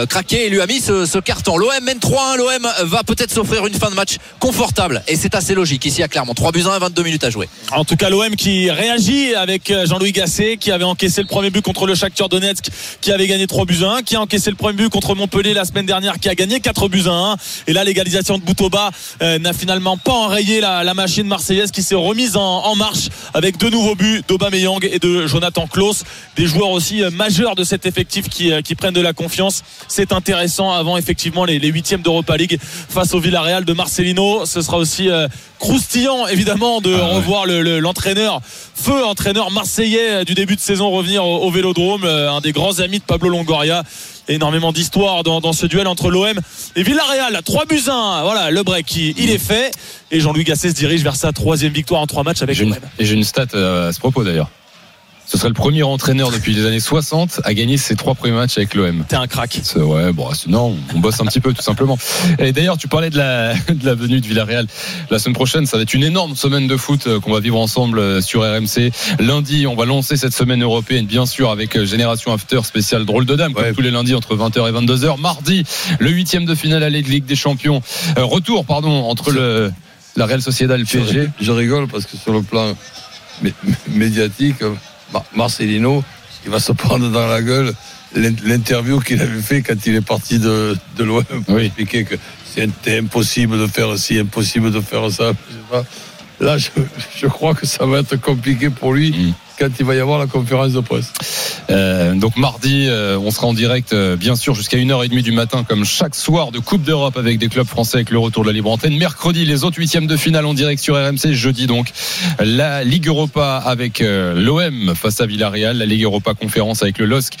craqué et lui a mis ce, carton. L'OM mène 3-1. L'OM va peut-être s'offrir une fin de match confortable. Et c'est assez logique ici à Clermont. 3 buts 1 et 22 minutes à jouer. En tout cas, l'OM qui réagit avec Jean-Louis Gasset, qui avait encaissé le premier but contre le Shakhtar Donetsk, qui avait gagné 3 buts à 1, qui a encaissé le premier but contre Montpellier la semaine dernière, qui a gagné 4 buts à 1. Et là, l'égalisation de Boutoba euh, n'a finalement pas enrayé la, la machine marseillaise qui s'est remise en, en marche avec deux nouveaux buts d'Aubameyang et de Jonathan Klaus, des joueurs aussi euh, majeurs de cet effectif qui, euh, qui prennent de la confiance. C'est intéressant avant effectivement les, les huitièmes d'Europa League face au Villarreal de Marcelino. Ce sera aussi euh, croustillant évidemment de Ah ouais. revoir le- le- l'entraîneur feu entraîneur marseillais du début de saison revenir au, au Vélodrome, euh, un des grands amis de Pablo Longoria. Énormément d'histoire dans, dans ce duel entre l'OM et Villarreal. 3 buts 1. Voilà, le break, il, il est fait. Et Jean-Louis Gasset se dirige vers sa troisième victoire en trois matchs avec l'OM. Et j'ai une stat euh, à ce propos d'ailleurs. Ce serait le premier entraîneur depuis les années 60 à gagner ses trois premiers matchs avec l'OM. T'es un crack. Ouais, bon, non, on bosse un petit peu, tout simplement. Et d'ailleurs, tu parlais de la, de la venue de Villarreal. La semaine prochaine, ça va être une énorme semaine de foot euh, qu'on va vivre ensemble euh, sur RMC. Lundi, on va lancer cette semaine européenne, bien sûr, avec euh, Génération After spécial drôle de dame, comme Ouais. tous les lundis entre 20h et 22h. Mardi, le huitième de finale aller de Ligue des Champions. Euh, retour, pardon, entre le, la Real Sociedad et le PSG. je rigole parce que sur le plan mé- médiatique, Mar- Marcelino, il va se prendre dans la gueule l'in- l'interview qu'il avait fait quand il est parti de, de l'OM pour Oui. expliquer que c'était impossible de faire ci, impossible de faire ça. je sais pas. Là, je, je crois que ça va être compliqué pour lui Mm. Quand il va y avoir la conférence de presse. Euh, donc mardi, euh, on sera en direct, euh, bien sûr, jusqu'à 1h30 du matin, comme chaque soir de Coupe d'Europe avec des clubs français avec le retour de la libre antenne. Mercredi, les autres huitièmes de finale en direct sur RMC. Jeudi, donc, la Ligue Europa avec euh, l'OM face à Villarreal, la Ligue Europa Conférence avec le LOSC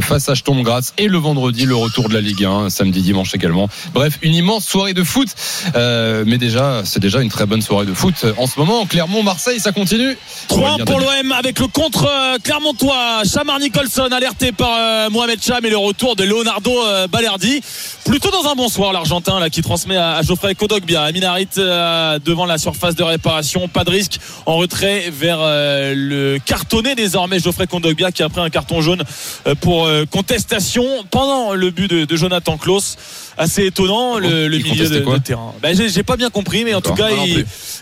face à Sturm Graz et le vendredi, le retour de la Ligue 1, samedi, dimanche également. Bref, une immense soirée de foot. Euh, mais déjà, c'est déjà une très bonne soirée de foot. En ce moment, Clermont-Marseille, ça continue. 3 pour l'OM avec le contre euh, Clermontois. Chamar Nicholson alerté par euh, Mohamed Cham et le retour de Leonardo euh, Balerdi. Plutôt dans un bon soir, l'Argentin là qui transmet à, Geoffrey Kodogbia. Aminarit devant la surface de réparation. Pas de risque en retrait vers le cartonné désormais Geoffrey Kodogbia qui a pris un carton jaune pour contestation pendant le but de Jonathan Klaus. Assez étonnant le, le Il milieu de, terrain. Ben, j'ai pas bien compris, mais en tout cas,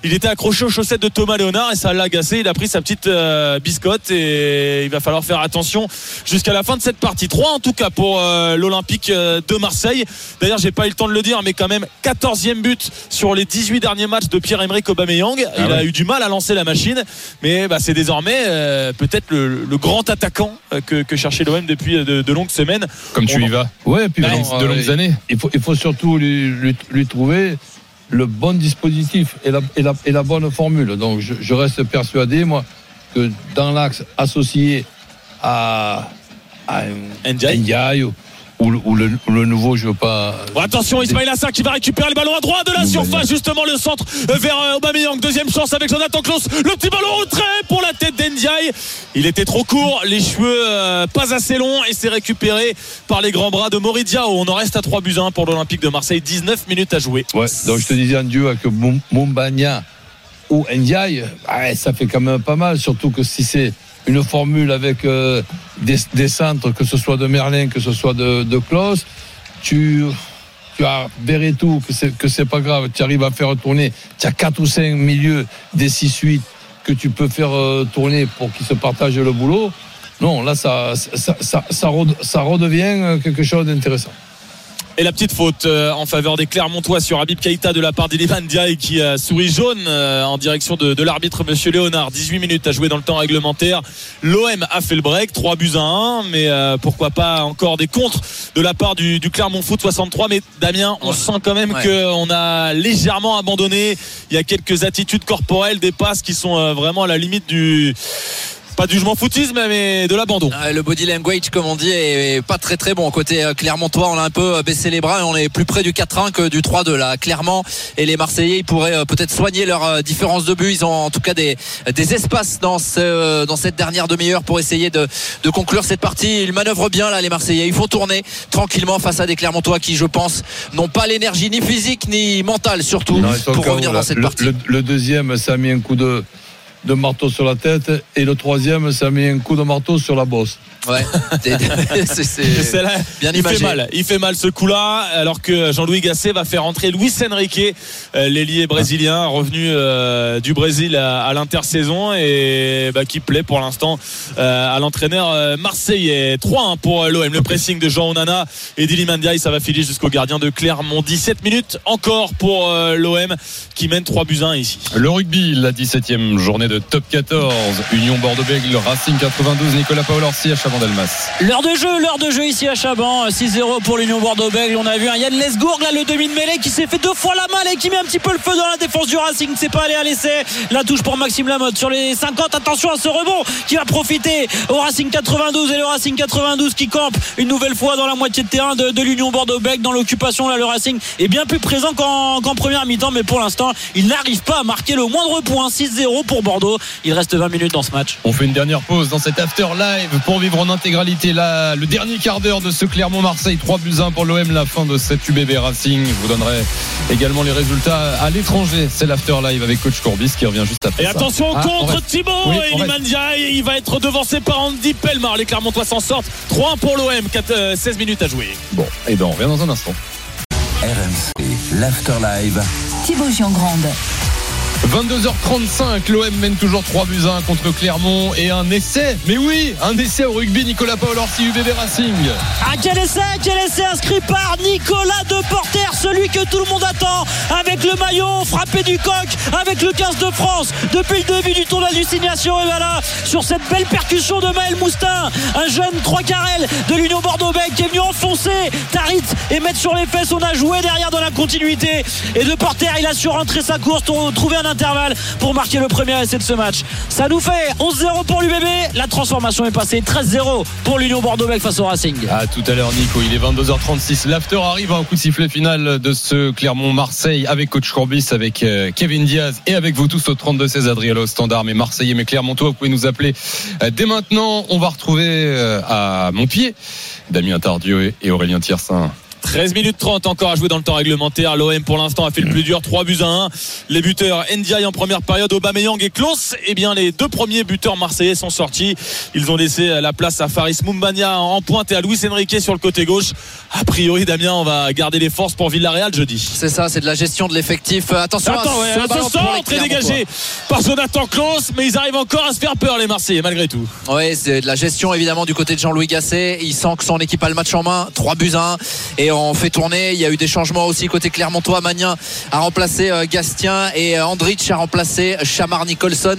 il, était accroché aux chaussettes de Thomas Léonard et ça l'a agacé. Il a pris sa petite euh, biscotte et il va falloir faire attention jusqu'à la fin de cette partie. 3 en tout cas pour euh, l'Olympique euh, de Marseille. D'ailleurs, j'ai pas eu le temps de le dire, mais quand même 14e but sur les 18 derniers matchs de Pierre-Emerick Aubameyang. il a eu du mal à lancer la machine, mais bah, c'est désormais euh, peut-être le, le grand attaquant que, que cherchait l'OM depuis de, de longues semaines. Comme tu y vas. Ouais, puis De longues- de longues années. Il faut, il faut surtout lui, lui, lui trouver le bon dispositif et la, et la, et la bonne formule. Donc je, je reste persuadé, moi, que dans l'axe associé à, à un- Ndiaye. Ou, ou le, ou le- ou le nouveau, je veux pas. Bon, attention, Ismail Assar qui va récupérer le ballon à droite de la surface, justement le centre euh, vers euh, Aubameyang. Deuxième chance avec Jonathan Klaus. Le petit ballon au retrait pour la tête d'Endiaye. Il était trop court, les cheveux euh, pas assez longs et c'est récupéré par les grands bras de Moridia. On en reste à 3 buts à 1 pour l'Olympique de Marseille. 19 minutes à jouer. Ouais, donc je te disais en duo avec Mou- Moumbagna ou Ndiaye, ouais, ça fait quand même pas mal, surtout que si c'est une formule avec euh, des, des centres, que ce soit de Merlin, que ce soit de, de Klaus, tu, tu as Beretou, que c'est, que c'est pas grave, tu arrives à faire tourner, tu as 4 ou 5 milieux des 6-8 que tu peux faire euh, tourner pour qu'ils se partagent le boulot. Non, là, ça, ça, ça, ça, rede- ça redevient euh, quelque chose d'intéressant. Et la petite faute euh, en faveur des Clermontois sur Habib Keïta de la part d'Iliman Ndiaye qui a souris jaune euh, en direction de, de l'arbitre Monsieur Léonard. 18 minutes à jouer dans le temps réglementaire. L'OM a fait le break, 3 buts à 1, mais euh, pourquoi pas encore des contres de la part du, du Clermont Foot 63. Mais Damien, on Ouais. sent quand même Ouais. qu'on a légèrement abandonné. Il y a quelques attitudes corporelles, des passes qui sont euh, vraiment à la limite du pas du je m'en foutisme, mais de l'abandon. Ouais, Le body language, comme on dit, est pas très très bon. Côté euh, Clermontois, on a un peu euh, baissé les bras et on est plus près du 4-1 que du 3-2 là, clairement. Et les Marseillais, ils pourraient euh, peut-être soigner leur euh, différence de but. Ils ont en tout cas des, des espaces dans, ce, dans cette dernière demi-heure pour essayer de, de conclure cette partie. Ils manœuvrent bien là, les Marseillais. Ils font tourner tranquillement face à des Clermontois qui, je pense, n'ont pas l'énergie ni physique ni mentale surtout Non, pour revenir dans cette le, partie. le- le deuxième, ça a mis un coup de, de marteau sur la tête. Et le troisième, ça mis un coup de marteau sur la bosse. Ouais, c'est- bien il imagé. fait mal, il fait mal ce coup-là, alors que Jean-Louis Gasset va faire entrer Luis Enrique, euh, l'ailier brésilien revenu euh, du Brésil à, à l'intersaison et bah, qui plaît pour l'instant euh, à l'entraîneur marseillais. 3-1 pour l'OM, le pressing de Jean Onana et Dili Mandiaye, ça va filer jusqu'au gardien de Clermont. 17 minutes encore pour euh, l'OM qui mène 3 buts à 1 ici. Le rugby, la 17e journée de top 14. Union Bordeaux-Bègles, Racing 92, Nicolas Paolorsi à Chaban-Delmas. L'heure de jeu, l'heure de jeu ici à Chaban, 6-0 pour l'Union Bordeaux-Bègles. On a vu un Yann Lesgourg, là le demi de mêlée qui s'est fait deux fois la malle et qui met un petit peu le feu dans la défense du Racing. C'est pas allé à l'essai. La touche pour Maxime Lamotte sur les 50. Attention à ce rebond qui va profiter au Racing 92 et le Racing 92 qui campe une nouvelle fois dans la moitié de terrain de, de l'Union Bordeaux-Bègles. Dans l'occupation, là le Racing est bien plus présent qu'en première mi-temps, mais pour l'instant, il n'arrive pas à marquer le moindre point. 6-0 pour Bordeaux. Bordeaux. Il reste 20 minutes dans ce match. On fait une dernière pause dans cet after live pour vivre en intégralité là, le dernier quart d'heure de ce Clermont-Marseille. 3 buts 1 pour l'OM, la fin de cette UBB Racing. Je vous donnerai également les résultats à l'étranger. C'est l'after live avec coach Courbis qui revient juste après. Et ça. attention Ah, on contre. Thibaut Oui, et il va être devancé par Andy Pelmar. Les Clermontois s'en sortent. 3-1 pour l'OM, 4, euh, 16 minutes à jouer. Bon, et ben on revient dans un instant. RMC, l'After Live. Thibaut Giangrande. 22h35, l'OM mène toujours 3 buts 1 contre Clermont et un essai. Mais oui, un essai au rugby, Nicolas Paolorsi, UBB Racing. Ah quel essai, quel essai inscrit par Nicolas Deporter, celui que tout le monde attend, avec le maillot frappé du coq, avec le 15 de France, depuis le début du tournoi d'hallucination, et voilà, sur cette belle percussion de Maël Moustin, un jeune 3 carrel de l'Union Bordeaux-Bègles qui est venu enfoncer Tarit et mettre sur les fesses, on a joué derrière dans la continuité, et Deporter il a su rentrer sa course, pour trouver un intervalle pour marquer le premier essai de ce match. Ça nous fait 11-0 pour l'UBB, la transformation est passée 13-0 pour l'Union Bordeaux-Bègles face au Racing. À tout à l'heure, Nico. Il est 22h36. L'after arrive à un coup de sifflet final de ce Clermont-Marseille avec coach Courbis, avec euh, Kevin Diaz et avec vous tous au 32-16 Adriel standard. Mais Marseillais, mais Clermontois, vous pouvez nous appeler euh, dès maintenant. On va retrouver euh, à mon pied Damien Tardieu et Aurélien Tiersin. 13 minutes 30 encore à jouer dans le temps réglementaire. L'OM pour l'instant a fait le plus dur, 3 buts à 1. Les buteurs Ndiaye en première période, Aubameyang et Klaus. Eh bien, les deux premiers buteurs marseillais sont sortis. Ils ont laissé la place à Faris Mumbania en pointe et à Luis Enrique sur le côté gauche. A priori, Damien, on va garder les forces pour Villarreal jeudi. C'est ça, c'est de la gestion de l'effectif. Euh, Attention Attends, à ce centre est dégagé par Jonathan Klaus, mais ils arrivent encore à se faire peur, les Marseillais, malgré tout. Oui, c'est de la gestion évidemment du côté de Jean-Louis Gasset. Il sent que son équipe a le match en main. 3 buts à 1. Et on fait tourner. Il y a eu des changements aussi côté Clermontois. Magnin a remplacé euh, Gastien et euh, Andrich a remplacé Chamar Nicholson.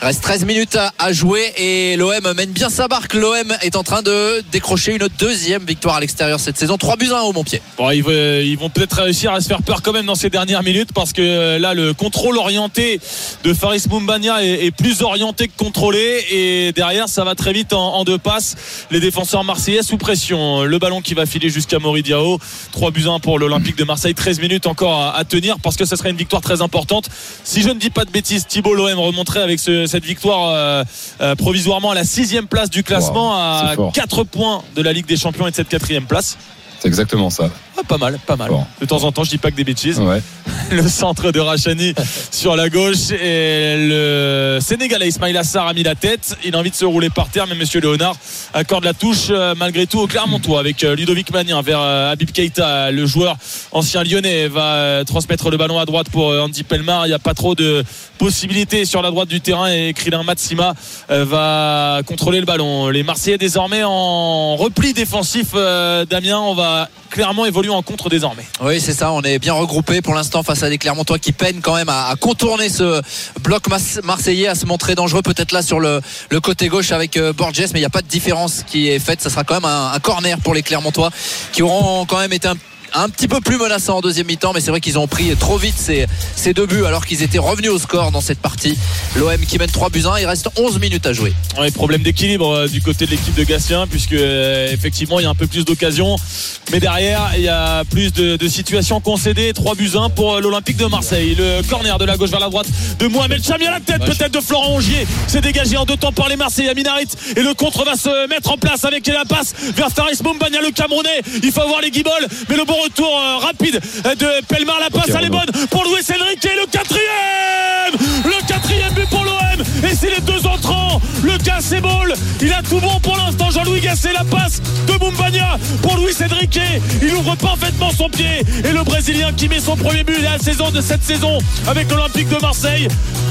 Reste 13 minutes à, jouer et l'OM mène bien sa barque. L'OM est en train de décrocher une deuxième victoire à l'extérieur cette saison. 3 buts à 1 au Montpied. Ils, vont- peut-être réussir à se faire peur quand même dans ces dernières minutes parce que euh, là, le contrôle orienté de Faris Mumbania est, plus orienté que contrôlé et derrière, ça va très vite en, en deux passes. Les défenseurs marseillais sous pression. Le ballon qui va filer jusqu'à Maurice Diao. 3 buts à 1 pour l'Olympique de Marseille. 13 minutes encore à, à tenir parce que ce serait une victoire très importante. Si je ne dis pas de bêtises, Thibaut l'OM remonterait avec ce- cette victoire euh, euh, provisoirement à la sixième place du classement Wow, à fort. 4 points de la Ligue des Champions et de cette quatrième place. C'est exactement ça. Ah, pas mal, pas mal. Bon. De temps en temps, je dis pas que des bêtises. Ouais. Le centre de Rachani sur la gauche et le Sénégalais Ismail Assar a mis la tête. Il a envie de se rouler par terre, mais Monsieur Léonard accorde la touche euh, malgré tout au Clermontois avec euh, Ludovic Magnin vers euh, Habib Keita. Le joueur ancien lyonnais va transmettre le ballon à droite pour Andy Pelmar. Il n'y a pas trop de possibilités sur la droite du terrain et Krillin Matsima va contrôler le ballon. Les Marseillais désormais en repli défensif. Damien, on va clairement évoluer en contre désormais. Oui, c'est ça. On est bien regroupé pour l'instant face à des Clermontois qui peinent quand même à, contourner ce bloc marseillais, à se montrer dangereux. Peut-être là sur le, côté gauche avec euh, Borges, mais il n'y a pas de différence qui est faite. Ça sera quand même un, un corner pour les Clermontois qui auront quand même été un un petit peu plus menaçants en deuxième mi-temps, mais c'est vrai qu'ils ont pris trop vite ces, ces deux buts alors qu'ils étaient revenus au score dans cette partie. L'OM qui mène 3 buts 1, il reste 11 minutes à jouer. Ouais, problème d'équilibre euh, du côté de l'équipe de Gatien puisque euh, effectivement il y a un peu plus d'occasions. Mais derrière il y a plus de, de situations concédées. 3 buts 1 pour euh, l'Olympique de Marseille. Le corner de la gauche vers la droite de Mohamed Chami à la tête peut-être de Florent Ongier. C'est dégagé en deux temps par les Marseillais à Minarit et le contre va se mettre en place avec la passe vers Faris Mumbania le Camerounais. Il faut avoir les guibolles. Mais le bon retour euh, rapide de Pelmar. La passe elle est bonne pour Louis Enrique le quatrième. Le quatrième but pour l'OM et c'est les deux ball il a tout bon pour l'instant Jean-Louis Gasset la passe de Mumbania pour Louis Enrique il ouvre parfaitement son pied et le Brésilien qui met son premier but de la saison de cette saison avec l'Olympique de Marseille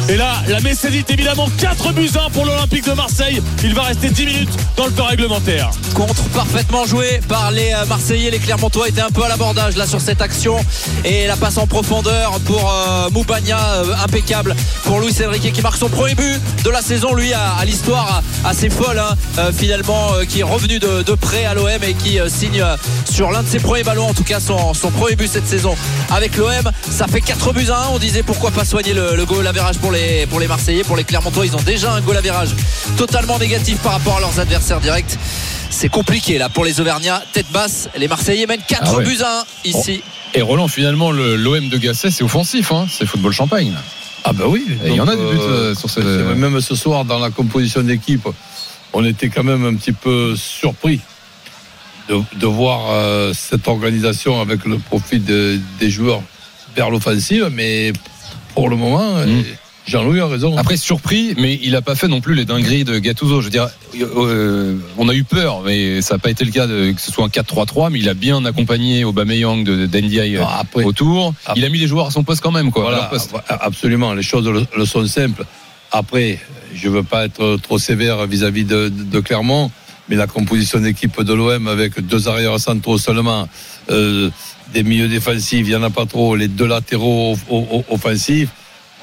et là la Messédite évidemment 4 buts 1 pour l'Olympique de Marseille il va rester 10 minutes dans le temps réglementaire Contre parfaitement joué par les euh, Marseillais. Les Clermontois étaient un peu à l'abordage là sur cette action. Et la passe en profondeur pour euh, euh, impeccable pour Luis Enrique qui marque son premier but de la saison. Lui a l'histoire assez folle hein, euh, finalement, euh, qui est revenu de, de près à l'OM et qui euh, signe sur l'un de ses premiers ballons, en tout cas son, son premier but cette saison avec l'OM. Ça fait 4 buts à 1. On disait pourquoi pas soigner le, le goal average pour les, pour les Marseillais. Pour les Clermontois, ils ont déjà un goal average totalement négatif par rapport à leurs adversaires directs. C'est compliqué là pour les Auvergnats. Tête basse, les Marseillais mènent 4 Ah ouais. buts à 1 ici. Et Roland, finalement, le- l'OM de Gasset, c'est offensif, hein c'est football champagne. Ah ben oui. Il y en a des buts euh, euh, sur vrai, Même ce soir, dans la composition d'équipe, on était quand même un petit peu surpris de, de voir euh, cette organisation avec le profit de- des joueurs vers l'offensive. Mais pour le moment, Mm. euh, Jean-Louis a raison. Après surpris, mais il a pas fait non plus les dingueries de Gattuso. Je veux dire, euh, on a eu peur, mais ça n'a pas été le cas de, que ce soit un 4-3-3, mais il a bien accompagné Aubameyang de d'NDI Ah, autour. Après- Il a mis les joueurs à son poste quand même, quoi. Voilà, leur poste. absolument. Les choses le, le sont simples. Après, je veux pas être trop sévère vis-à-vis de, de- de Clermont, mais la composition d'équipe de l'OM avec deux arrières centraux seulement, euh, des milieux défensifs, il y en a pas trop, les deux latéraux off- off- offensifs,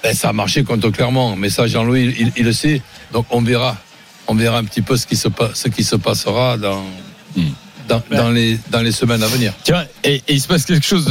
ben, ça a marché contre Clermont. Mais ça, Jean-Louis, il, le sait. Donc on verra, on verra un petit peu ce qui se, pa- ce qui se passera dans, Hmm. Dans, dans les, dans les semaines à venir. Tiens, et, et il se passe quelque chose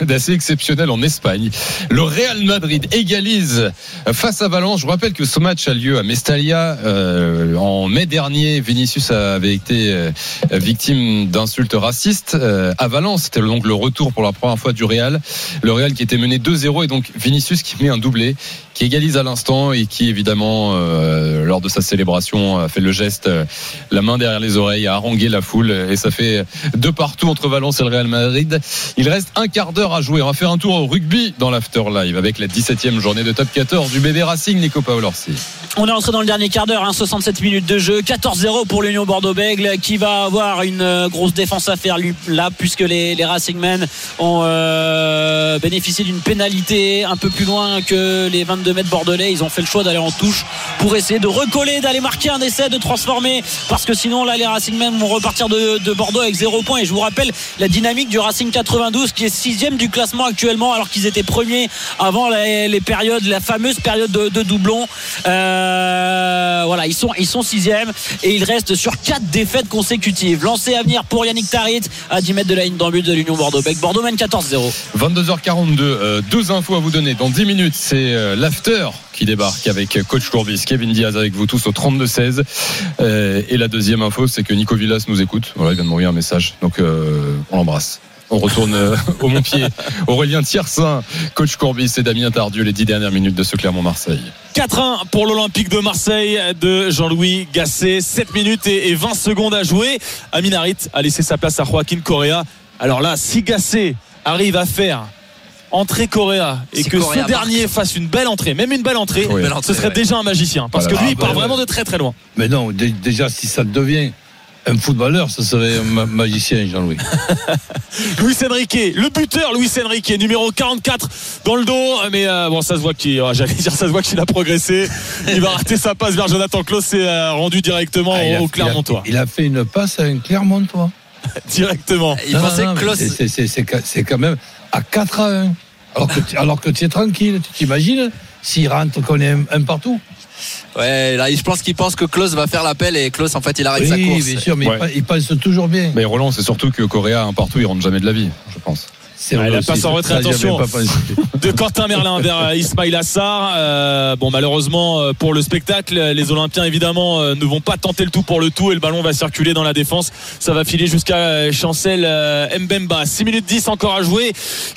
d'assez exceptionnel en Espagne. Le Real Madrid égalise face à Valence. Je vous rappelle que ce match a lieu à Mestalla. Euh, en mai dernier, Vinicius avait été euh, victime d'insultes racistes euh, à Valence. C'était donc le retour pour la première fois du Real. Le Real qui était mené 2-0 et donc Vinicius qui met un doublé, égalise à l'instant et qui évidemment, euh, lors de sa célébration, a fait le geste, euh, la main derrière les oreilles, a harangué la foule et ça fait de partout entre Valence et le Real Madrid. Il reste un quart d'heure à jouer. On va faire un tour au rugby dans l'After Live avec la 17e journée de top 14 du bébé Racing, Nico Paolorsi. On est entré dans le dernier quart d'heure, hein, 67 minutes de jeu, 14-0 pour l'Union Bordeaux-Bègle qui va avoir une euh, grosse défense à faire là puisque les, Racingmen ont bénéficié d'une pénalité un peu plus loin que les 22 mètres bordelais. Ils ont fait le choix d'aller en touche pour essayer de recoller, d'aller marquer un essai, de transformer parce que sinon là les Racingmen vont repartir de, de Bordeaux avec 0 points et je vous rappelle la dynamique du Racing 92 qui est sixième du classement actuellement alors qu'ils étaient premiers avant les, périodes, la fameuse période de, doublons. Euh, voilà, ils sont ils sont sixième et ils restent sur quatre défaites consécutives. Lancé à venir pour Yannick Tarit à 10 mètres de la ligne d'en but de l'Union Bordeaux-Bègles. Bordeaux mène 14-0. 22h42, euh, deux infos à vous donner. Dans 10 minutes, c'est euh, l'after qui débarque avec coach Courbis, Kevin Diaz avec vous tous au 32-16. Euh, et la deuxième info, c'est que Nico Villas nous écoute. Voilà, il vient de m'envoyer un message. Donc, euh, on l'embrasse. On retourne euh, au Montpied. Aurélien Tiersin, coach Courbis et Damien Tardieu, les 10 dernières minutes de ce Clermont-Marseille. 4-1 pour l'Olympique de Marseille de Jean-Louis Gasset. 7 minutes et 20 secondes à jouer. Amin Harit a laissé sa place à Joaquin Correa. Alors là, si Gasset arrive à faire entrer Correa et Si que Correa ce dernier fasse une belle entrée, même une belle entrée, Oui. Belle entrée, ce serait ouais. déjà un magicien. Parce Voilà. que lui, il Ah, bah, part vraiment de très très loin. Mais non, dé- déjà, si ça devient un footballeur, ce serait un ma- magicien, Jean-Louis. Luis Enrique, le buteur Luis Enrique, numéro 44 dans le dos. Mais euh, bon, ça se voit qu'il, j'allais dire, ça se voit qu'il a progressé. Il va rater sa passe vers Jonathan Klaus et euh, rendu directement Ah, a, au il a- Clermontois. il a fait une passe à un Clermontois. Directement. Il Non, pensait non, que mais Klaus. c'est- c'est- C'est c'est- c'est quand même à 4 à 1. Alors que, tu- alors que tu es tranquille. Tu t'imagines s'il rentre qu'on est un, un partout? Ouais, là, je pense qu'il pense que Klaus va faire l'appel et Klaus, en fait, il arrête sa Oui, course. bien sûr, mais Ouais. il, pa- il pense toujours bien. Mais Roland, c'est surtout que Correa, un partout, il rentre jamais de la vie, je pense. Vrai la passe en retrait, attention. de Quentin Merlin vers euh, Ismail Assar. Euh, bon, malheureusement euh, pour le spectacle, les Olympiens évidemment ne vont pas tenter le tout pour le tout et le ballon va circuler dans la défense. Ça va filer jusqu'à Chancel Mbemba. 6 minutes 10 encore à jouer.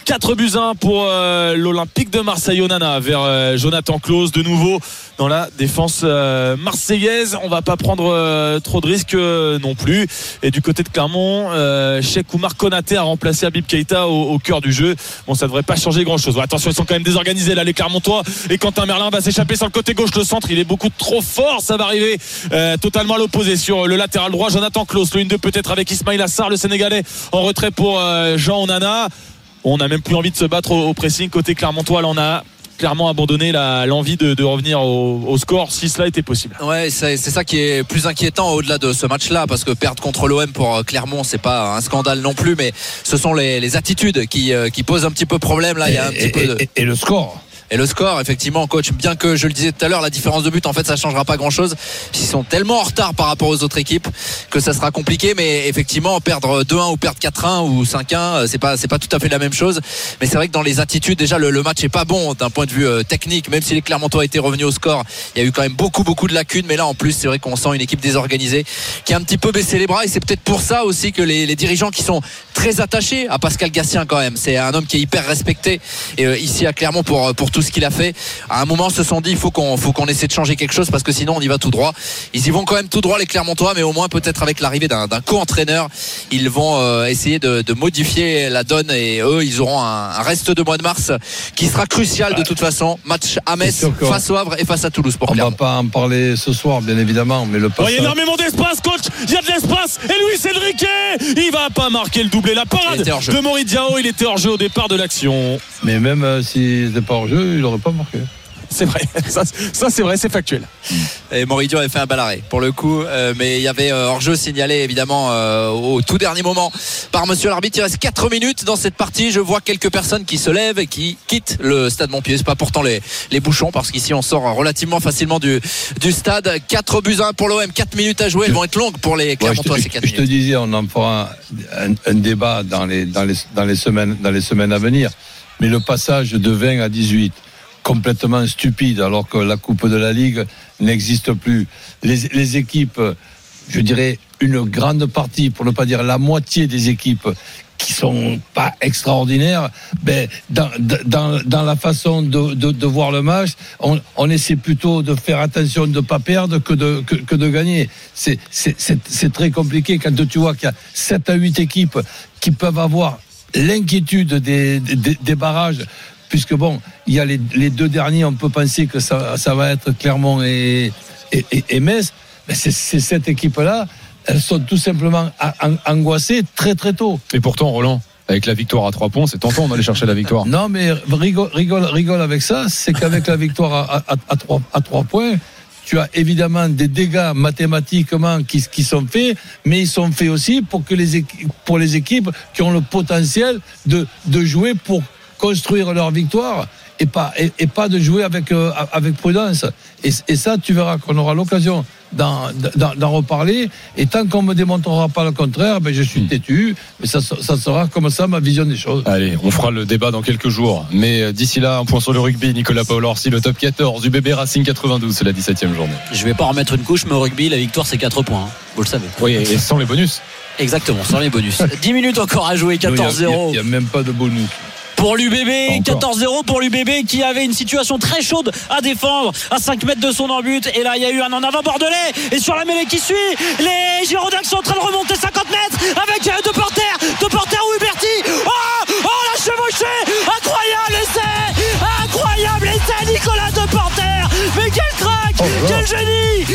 4 buts 1 pour l'Olympique de Marseille Onana vers Jonathan Klaus de nouveau dans la défense marseillaise. On va pas prendre trop de risques non plus. Et du côté de Clermont, Cheikh Oumar Konaté a remplacé Abib Keita au, au cœur du jeu. Bon, ça devrait pas changer grand chose. attention, ils sont quand même désorganisés là, les Clermontois. Et Quentin Merlin va s'échapper sur le côté gauche. Le centre, il est beaucoup trop fort. Ça va arriver euh, totalement à l'opposé sur le latéral droit. Jonathan Klaus, le 1-2 peut-être avec Ismail Assar, le Sénégalais en retrait pour euh, Jean Onana. On n'a même plus envie de se battre au, au pressing côté Clermontois. Là, on a clairement abandonné la- l'envie de, de revenir au, au score si cela était possible. Ouais, c'est c'est ça qui est plus inquiétant au-delà de ce match-là, parce que perdre contre l'OM pour euh, Clermont, c'est pas un scandale non plus, mais ce sont les, les attitudes qui, euh, qui posent un petit peu problème. Là, il y a un petit et, peu de... et le score Et le score, effectivement, coach, bien que je le disais tout à l'heure, la différence de but, en fait, ça changera pas grand chose. Ils sont tellement en retard par rapport aux autres équipes que ça sera compliqué, mais effectivement, perdre 2-1 ou perdre 4-1 ou 5-1, euh, c'est pas, c'est pas tout à fait la même chose. Mais c'est vrai que dans les attitudes, déjà, le, match est pas bon d'un point de vue euh, technique, même si les Clermontois étaient revenus au score. Il y a eu quand même beaucoup, beaucoup de lacunes, mais là, en plus, c'est vrai qu'on sent une équipe désorganisée qui a un petit peu baissé les bras et c'est peut-être pour ça aussi que les, dirigeants qui sont très attachés à Pascal Gassien quand même, c'est un homme qui est hyper respecté et, euh, ici à Clermont pour, pour tout ce qu'il a fait. À un moment, se sont dit il faut qu'on faut qu'on essaie de changer quelque chose parce que sinon on y va tout droit. Ils y vont quand même tout droit les Clermontois, mais au moins peut-être avec l'arrivée d'un d'un co-entraîneur, ils vont euh, essayer de, de modifier la donne et eux, ils auront un, un reste de mois de mars qui sera crucial de toute façon. Match à Metz, face au Havre et face à Toulouse pour On va Clermont. pas en parler ce soir, bien évidemment, mais le Oh, il y passage. a énormément d'espace, coach. Il y a de l'espace. Et Luis Enrique, il va pas marquer le doublé. La parade de Maurice Diao, il était hors jeu au départ de l'action. Mais même euh, s'il n'était pas hors jeu, il n'aurait pas marqué. C'est vrai. Ça, ça, c'est vrai, c'est factuel. Et Moridio avait fait un bel arrêt pour le coup, euh, mais il y avait euh, hors-jeu signalé évidemment euh, au tout dernier moment par Monsieur l'arbitre. Il reste 4 minutes dans cette partie. Je vois quelques personnes qui se lèvent et qui quittent le stade Montpied. C'est pas pourtant les, les bouchons parce qu'ici on sort relativement facilement du, du stade. 4 buts à 1 pour l'OM, 4 minutes à jouer. Elles vont être longues pour les Ouais, je, Clermontois te, ces 4 je te minutes. disais, on en fera un, un débat dans les, dans, les, dans, les semaines, dans les semaines à venir. Mais le passage de 20 à 18, complètement stupide, alors que la Coupe de la Ligue n'existe plus. Les, équipes, je dirais une grande partie, pour ne pas dire la moitié des équipes qui sont pas extraordinaires, ben, dans, la façon de, voir le match, on, essaie plutôt de faire attention de ne pas perdre que de, que, que de gagner. C'est très compliqué quand tu vois qu'il y a 7 à 8 équipes qui peuvent avoir l'inquiétude des, des, des barrages puisque bon, il y a les, les, deux derniers, on peut penser que ça, ça va être Clermont et, et, et, et Metz. Mais c'est, cette équipe-là, elles sont tout simplement angoissées très très tôt. Et pourtant, Roland, avec la victoire à 3 points, c'est tentant d'aller chercher la victoire. Non, mais rigole, rigole, rigole avec ça, c'est qu'avec la victoire à, à, à, 3, à 3 points, tu as évidemment des dégâts mathématiquement qui, sont faits, mais ils sont faits aussi pour, les, équipes, qui ont le potentiel de, jouer pour construire leur victoire et pas, et, pas de jouer avec, euh, prudence. Et, ça, tu verras qu'on aura l'occasion d'en, reparler. Et tant qu'on ne me démontrera pas le contraire, ben je suis têtu. Mais ça, ça sera comme ça ma vision des choses. Allez, on fera le débat dans quelques jours. Mais d'ici là, un point sur le rugby. Nicolas Paolorsi, le top 14 du bébé Racing 92, c'est la 17e journée. Je vais pas remettre une couche, mais au rugby, la victoire, c'est 4 points. Hein. Vous le savez. Oui, et sans les bonus. Exactement, sans les bonus. 10 minutes encore à jouer, 14-0. Il n'y a, a, même pas de bonus. Pour l'UBB, 14-0 pour l'UBB qui avait une situation très chaude à défendre à 5 mètres de son embut. Et là, il y a eu un en avant bordelais. Et sur la mêlée qui suit, les Girondins qui sont en train de remonter 50 mètres avec euh, De Porter, De Porter ou Huberti. Oh, oh la chevauchée. Incroyable essai. Incroyable essai Nicolas De Porter. Mais quel crack. Oh, Quel génie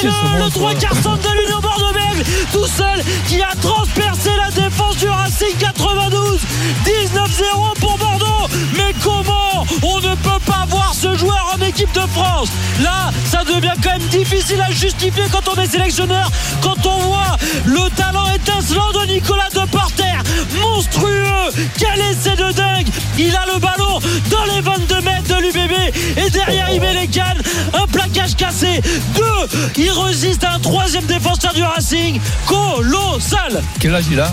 Et le, le 3 quarts centre de l'Union Bordeaux-Bègles tout seul qui a transpercé la défense du Racing 92 19-0 pour Bordeaux mais comment on ne peut pas voir ce joueur en équipe de France? Là ça devient quand même difficile à justifier quand on est sélectionneur quand on voit le talent étincelant de Nicolas Deporter monstrueux! Quel essai de dingue! Il a le ballon dans les 22 mètres de l'UBB et derrière il met les cannes. Un plaquage cassé. Deux! Il résiste à un troisième défenseur du Racing. Colossal! Quel âge il a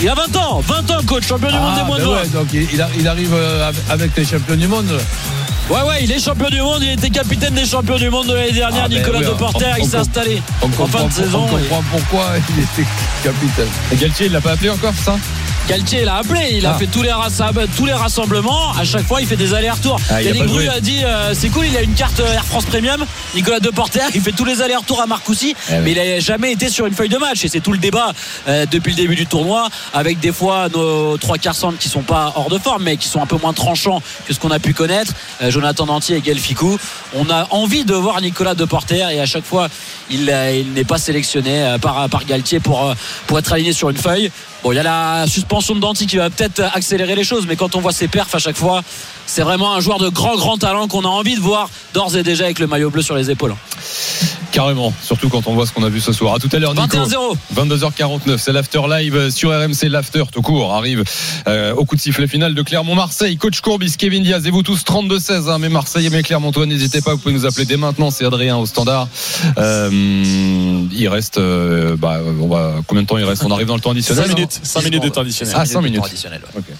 il a 20 ans, 20 ans coach, champion du monde ah, des moins de ben ouais, donc il, il, arrive euh, avec les champions du monde. Ouais ouais il est champion du monde, il était capitaine des champions du monde de l'année dernière, ah, Nicolas ben oui, Deporter, il s'est installé en fin de saison. On comprend et... pourquoi il était capitaine. Et Galtier il l'a pas appelé encore ça? Galtier l'a appelé, il a ah. fait tous les, tous les rassemblements. À chaque fois, il fait des allers-retours. Ah, Yannick Bru a dit euh, c'est cool, il a une carte Air France Premium. Nicolas Deporter, il fait tous les allers-retours à Marcoussis, Eh mais il n'a jamais été sur une feuille de match. Et c'est tout le débat euh, depuis le début du tournoi, avec des fois nos trois quarts centres qui sont pas hors de forme, mais qui sont un peu moins tranchants que ce qu'on a pu connaître. Euh, Jonathan Dantier et Gaël Ficou. On a envie de voir Nicolas Deporter et à chaque fois, il, il n'est pas sélectionné par, par Galtier pour, pour être aligné sur une feuille. Bon, il y a la suspension de Danti qui va peut-être accélérer les choses, mais quand on voit ses perfs à chaque fois, c'est vraiment un joueur de grand, grand talent qu'on a envie de voir d'ores et déjà avec le maillot bleu sur les épaules. Carrément, surtout quand on voit ce qu'on a vu ce soir. À tout à l'heure, Nico. 21-0. 22h49, c'est l'after live sur RMC. L'after tout court arrive euh, au coup de sifflet final de Clermont-Marseille. Coach Courbis, Kevin Diaz et vous tous 32-16. Hein, mais Marseille et mes Clermontois, n'hésitez pas, vous pouvez nous appeler dès maintenant. C'est Adrien au standard. Euh, il reste, euh, bah, on va, combien de temps il reste? On arrive dans le temps additionnel. 5 minutes, 5 minutes de temps additionnel. Ah, 5 minutes. Additionnel, ouais. okay.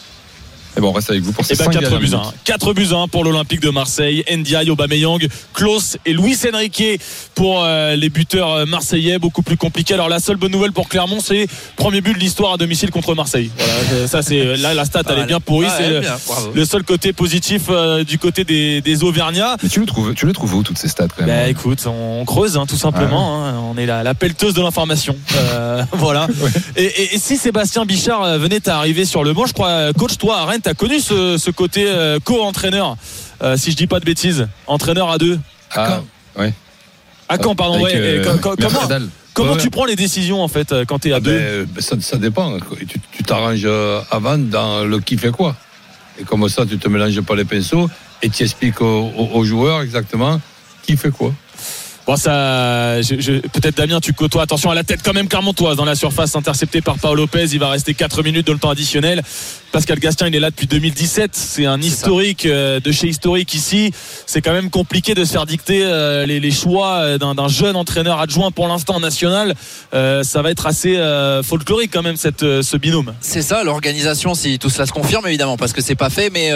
Et bon, on reste avec vous pour ces Et ben 5 4 dernières buts 1. minutes. 4 buts 1 pour l'Olympique de Marseille. Ndiaye, Aubameyang, Klaus et Luis Enrique pour euh, les buteurs euh, marseillais. Beaucoup plus compliqué. Alors la seule bonne nouvelle pour Clermont, c'est premier but de l'histoire à domicile contre Marseille. Voilà, euh, ça c'est là la stat elle est bien pourrie. Ah, c'est le, le seul côté positif euh, du côté des, des Auvergnats. Mais tu le trouves, tu les trouves où toutes ces stats quand Bah même écoute, on creuse hein, tout simplement. hein. On est la, la pelleteuse de l'information. Euh, voilà. Et, et- et si Sébastien Bichard euh, venait à arriver sur le banc, je crois, euh, coach, toi à Rennes, t'as connu ce, ce côté euh, co-entraîneur, euh, si je dis pas de bêtises, entraîneur à deux. Ah, ouais. À quand, pardon. Avec, ouais, euh, et co- comment Mercadal. comment Ouais, tu prends les décisions en fait euh, quand t'es à Ah deux ben, ben, ça, ça dépend. Tu tu t'arranges euh, avant dans le qui fait quoi. Et comme ça, tu te mélanges pas les pinceaux et tu expliques aux, aux- aux joueurs exactement qui fait quoi. Bon, ça, je- je- peut-être Damien, tu côtoies. Attention à la tête quand même clermontoise dans la surface interceptée par Paolo Lopez. Il va rester 4 minutes dans le temps additionnel. Pascal Gastien, il est là depuis 2017. C'est un historique euh, de chez historique ici. C'est quand même compliqué de se faire dicter euh, les, les choix euh, d'un jeune entraîneur adjoint pour l'instant national. Euh, ça va être assez folklorique quand même cette, ce binôme. C'est ça l'organisation si tout cela se confirme évidemment parce que c'est pas fait mais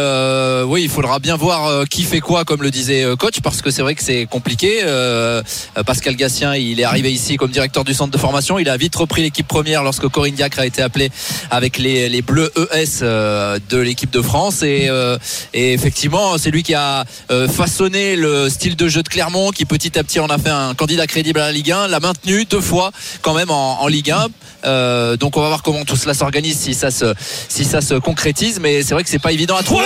oui il faudra bien voir qui fait quoi comme le disait coach parce que c'est vrai que c'est compliqué Pascal Gassien il est arrivé ici comme directeur du centre de formation il a vite repris l'équipe première lorsque Corinne Diacre a été appelé avec les, les bleus ES de l'équipe de France et, euh, et effectivement c'est lui qui a euh, façonné le style de jeu de Clermont qui petit à petit en a fait un candidat crédible à la Ligue 1 l'a maintenu deux fois quand même en, Ligue 1 Euh, donc on va voir comment tout cela s'organise si ça se si ça se concrétise mais c'est vrai que c'est pas évident à trouver.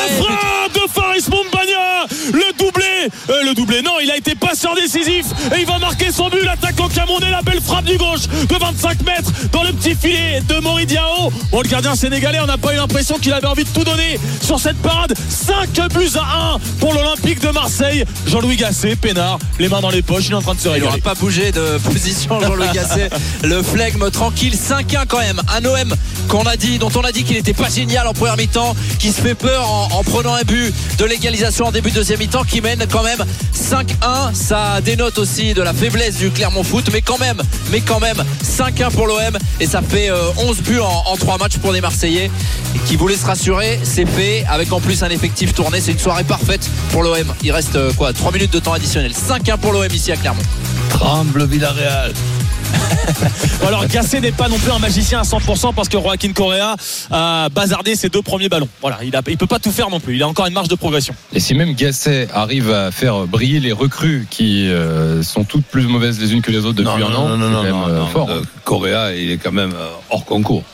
De Faris Mombagna Le doublé euh, Le doublé, non, il a été passeur décisif et il va marquer son but. L'attaquant Camerounais, la belle frappe du gauche de 25 mètres dans le petit filet de Mori Diao. Bon, le gardien sénégalais, on n'a pas eu l'impression qu'il avait envie de tout donner sur cette parade. 5 buts à 1 pour l'Olympique de Marseille. Jean-Louis Gasset, peinard, les mains dans les poches, il est en train de se il n'aura régaler. pas bougé de position Jean-Louis Gasset le flegme tranquille 5-1 quand même un OM qu'on a dit dont on a dit qu'il n'était pas génial en première mi-temps qui se fait peur en, en prenant un but de l'égalisation en début de deuxième mi-temps qui mène quand même. 5-1 ça dénote aussi de la faiblesse du Clermont Foot mais quand même mais quand même 5-1 pour l'OM et ça fait euh, 11 buts en, en 3 matchs pour les Marseillais qui voulaient se rassurer c'est fait avec en plus un effectif tourné c'est une soirée parfaite pour l'OM il reste euh, quoi 3 minutes de temps additionnel. 5-1 pour l'OM ici à Clermont. Tremble Villarreal. Alors Gasset n'est pas non plus un magicien à 100% parce que Joaquin Correa a bazardé ses deux premiers ballons. Voilà, il ne peut pas tout faire non plus. Il a encore une marge de progression. Et si même Gasset arrive à faire briller les recrues qui euh, sont toutes plus mauvaises les unes que les autres depuis un an, non, non, c'est non, quand même non, euh, fort. Euh, Correa, il est quand même euh, hors concours.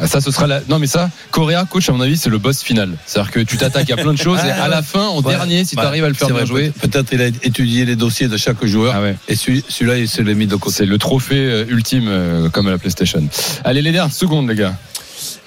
Ah, Ça, ce sera la. Non, mais ça, Correa, coach, à mon avis, c'est le boss final. C'est-à-dire que tu t'attaques à plein de choses et à la fin, en Ouais. dernier, si tu arrives à le faire bien vrai, jouer, peut- Peut-être il a étudié les dossiers de chaque joueur. Ah ouais. Et celui- celui-là, il se l'est mis de côté. c'est le trophée euh, ultime euh, comme à la PlayStation. Allez, les dernières secondes, les gars.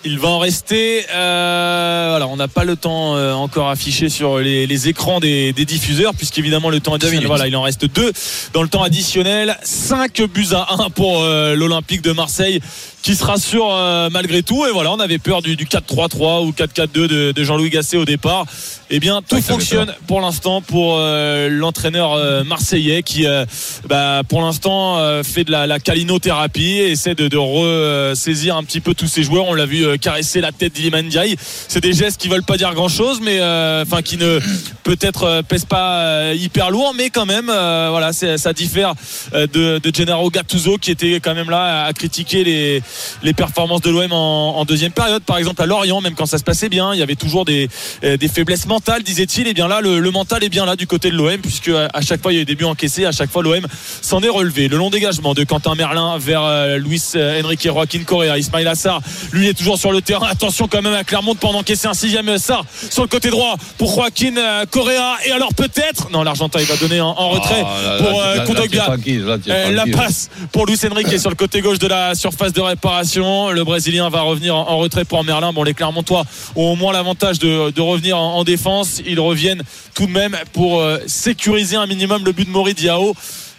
Il va en rester. euh, voilà, on n'a pas le temps euh, encore affiché sur les, les écrans des, des diffuseurs, puisqu'évidemment le temps additionnel. Voilà, il en reste deux dans le temps additionnel. 5 buts à 1 pour euh, l'Olympique de Marseille, qui se rassure euh, malgré tout. Et voilà, on avait peur du, du 4-3-3 ou 4-4-2 de, de Jean-Louis Gasset au départ. Eh bien, tout Ouais, fonctionne pour l'instant pour euh, l'entraîneur euh, marseillais qui, euh, bah, pour l'instant, euh, fait de la, la calinothérapie et essaie de, de ressaisir un petit peu tous ses joueurs. On l'a vu euh, caresser la tête d'Iliman Ndiaye. C'est des gestes qui veulent pas dire grand-chose, mais euh, enfin qui ne peut-être pèsent pas euh, hyper lourd, mais quand même, euh, voilà, ça diffère euh, de, de Gennaro Gattuso qui était quand même là à critiquer les, les performances de l'OM en, en deuxième période. Par exemple, à Lorient, même quand ça se passait bien, il y avait toujours des, euh, des faiblesses mentales, disait-il. Et bien là, le, le mental est bien là du côté de l'OM, puisque à, à chaque fois il y a eu des buts encaissés, à chaque fois l'OM s'en est relevé. Le long dégagement de Quentin Merlin vers euh, Luis euh, Enrique Joaquin Correa, Ismail Assar, lui est toujours sur le terrain. Attention quand même à Clermont pour encaisser un sixième Assar sur le côté droit pour Joaquin euh, Correa. Et alors peut-être, non, l'Argentin il va donner en, en retrait Ah, là, pour là, euh, là, Kondogbia. tranquille, Euh, la passe pour Luis Enrique sur le côté gauche de la surface de réparation. Le Brésilien va revenir en, en retrait pour Merlin. Bon, les Clermontois ont au moins l'avantage de, de revenir en, en défense. Ils reviennent tout de même pour euh, sécuriser un minimum le but de Mori Diao.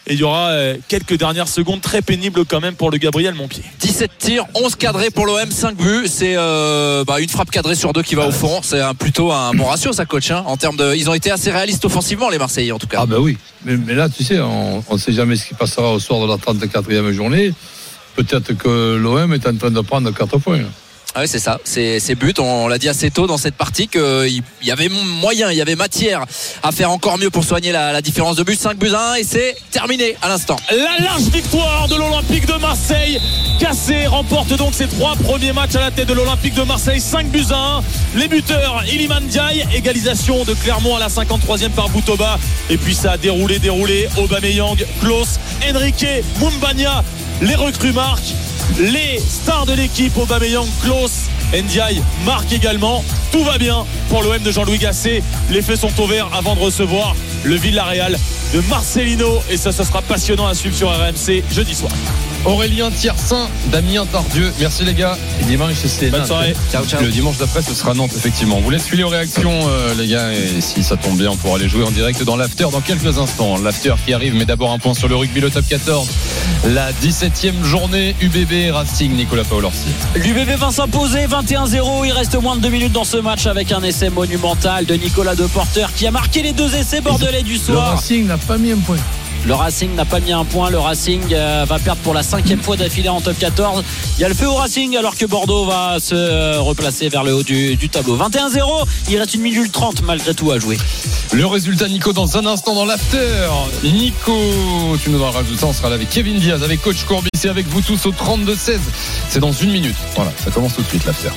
Et il y aura euh, quelques dernières secondes très pénibles quand même pour le Gabriel Montpied. 17 tirs, 11 cadrés pour l'OM, 5 buts. C'est euh, bah, une frappe cadrée sur deux qui va au fond. C'est un- plutôt un bon ratio, ça, coach. hein, en termes de, ils ont été assez réalistes offensivement, les Marseillais, en tout cas. Ah ben oui, mais, mais là tu sais, on ne sait jamais ce qui passera au soir de la 34e journée. Peut-être que l'OM est en train de prendre 4 points. Ouais, c'est ça, c'est c'est but. On l'a dit assez tôt dans cette partie qu'il y avait moyen, il y avait matière à faire encore mieux pour soigner la, la différence de but. 5 buts à 1 et c'est terminé à l'instant. La large victoire de l'Olympique de Marseille. Cassé remporte donc ses trois premiers matchs à la tête de l'Olympique de Marseille. 5 buts à 1. Les buteurs, Iliman Diaye, égalisation de Clermont à la 53e par Boutoba. Et puis ça a déroulé, déroulé. Aubameyang, Klaus, Enrique, Mumbagna. Les recrues marquent. Les stars de l'équipe, Aubameyang, Klaus, Ndiaye marquent également. Tout va bien pour l'OM de Jean-Louis Gasset. Les faits sont au vert avant de recevoir le Villarreal de Marcelino. Et ça, ce sera passionnant à suivre sur RMC jeudi soir. Aurélien Tiersin, Damien Tardieu. Merci les gars. Et dimanche, c'est Bonne Nantes. soirée. Ciao, ciao. Le dimanche d'après, ce sera Nantes, effectivement. On vous laisse filer aux réactions, euh, les gars. Et si ça tombe bien, on pourra aller jouer en direct dans l'after dans quelques instants. L'after qui arrive, mais d'abord un point sur le rugby, le top 14. La 17e journée UBB Racing, Nicolas Paolorsi. L'UBB va s'imposer 21-0. Il reste moins de deux minutes dans ce match avec un essai monumental de Nicolas Deporter qui a marqué les deux essais bordelais du Le soir. Racing n'a pas mis un point. Le Racing n'a pas mis un point. Le Racing euh, va perdre pour la cinquième fois d'affilée en top 14. Il y a le feu au Racing alors que Bordeaux va se euh, replacer vers le haut du, tableau. 21-0. Il reste une minute 30 malgré tout à jouer. Le résultat, Nico, dans un instant dans l'after. Nico, tu nous en rajoutes ça. On sera là avec Kevin Diaz, avec Coach Courbis et avec vous tous au 32-16. C'est dans une minute. Voilà, ça commence tout de suite l'after.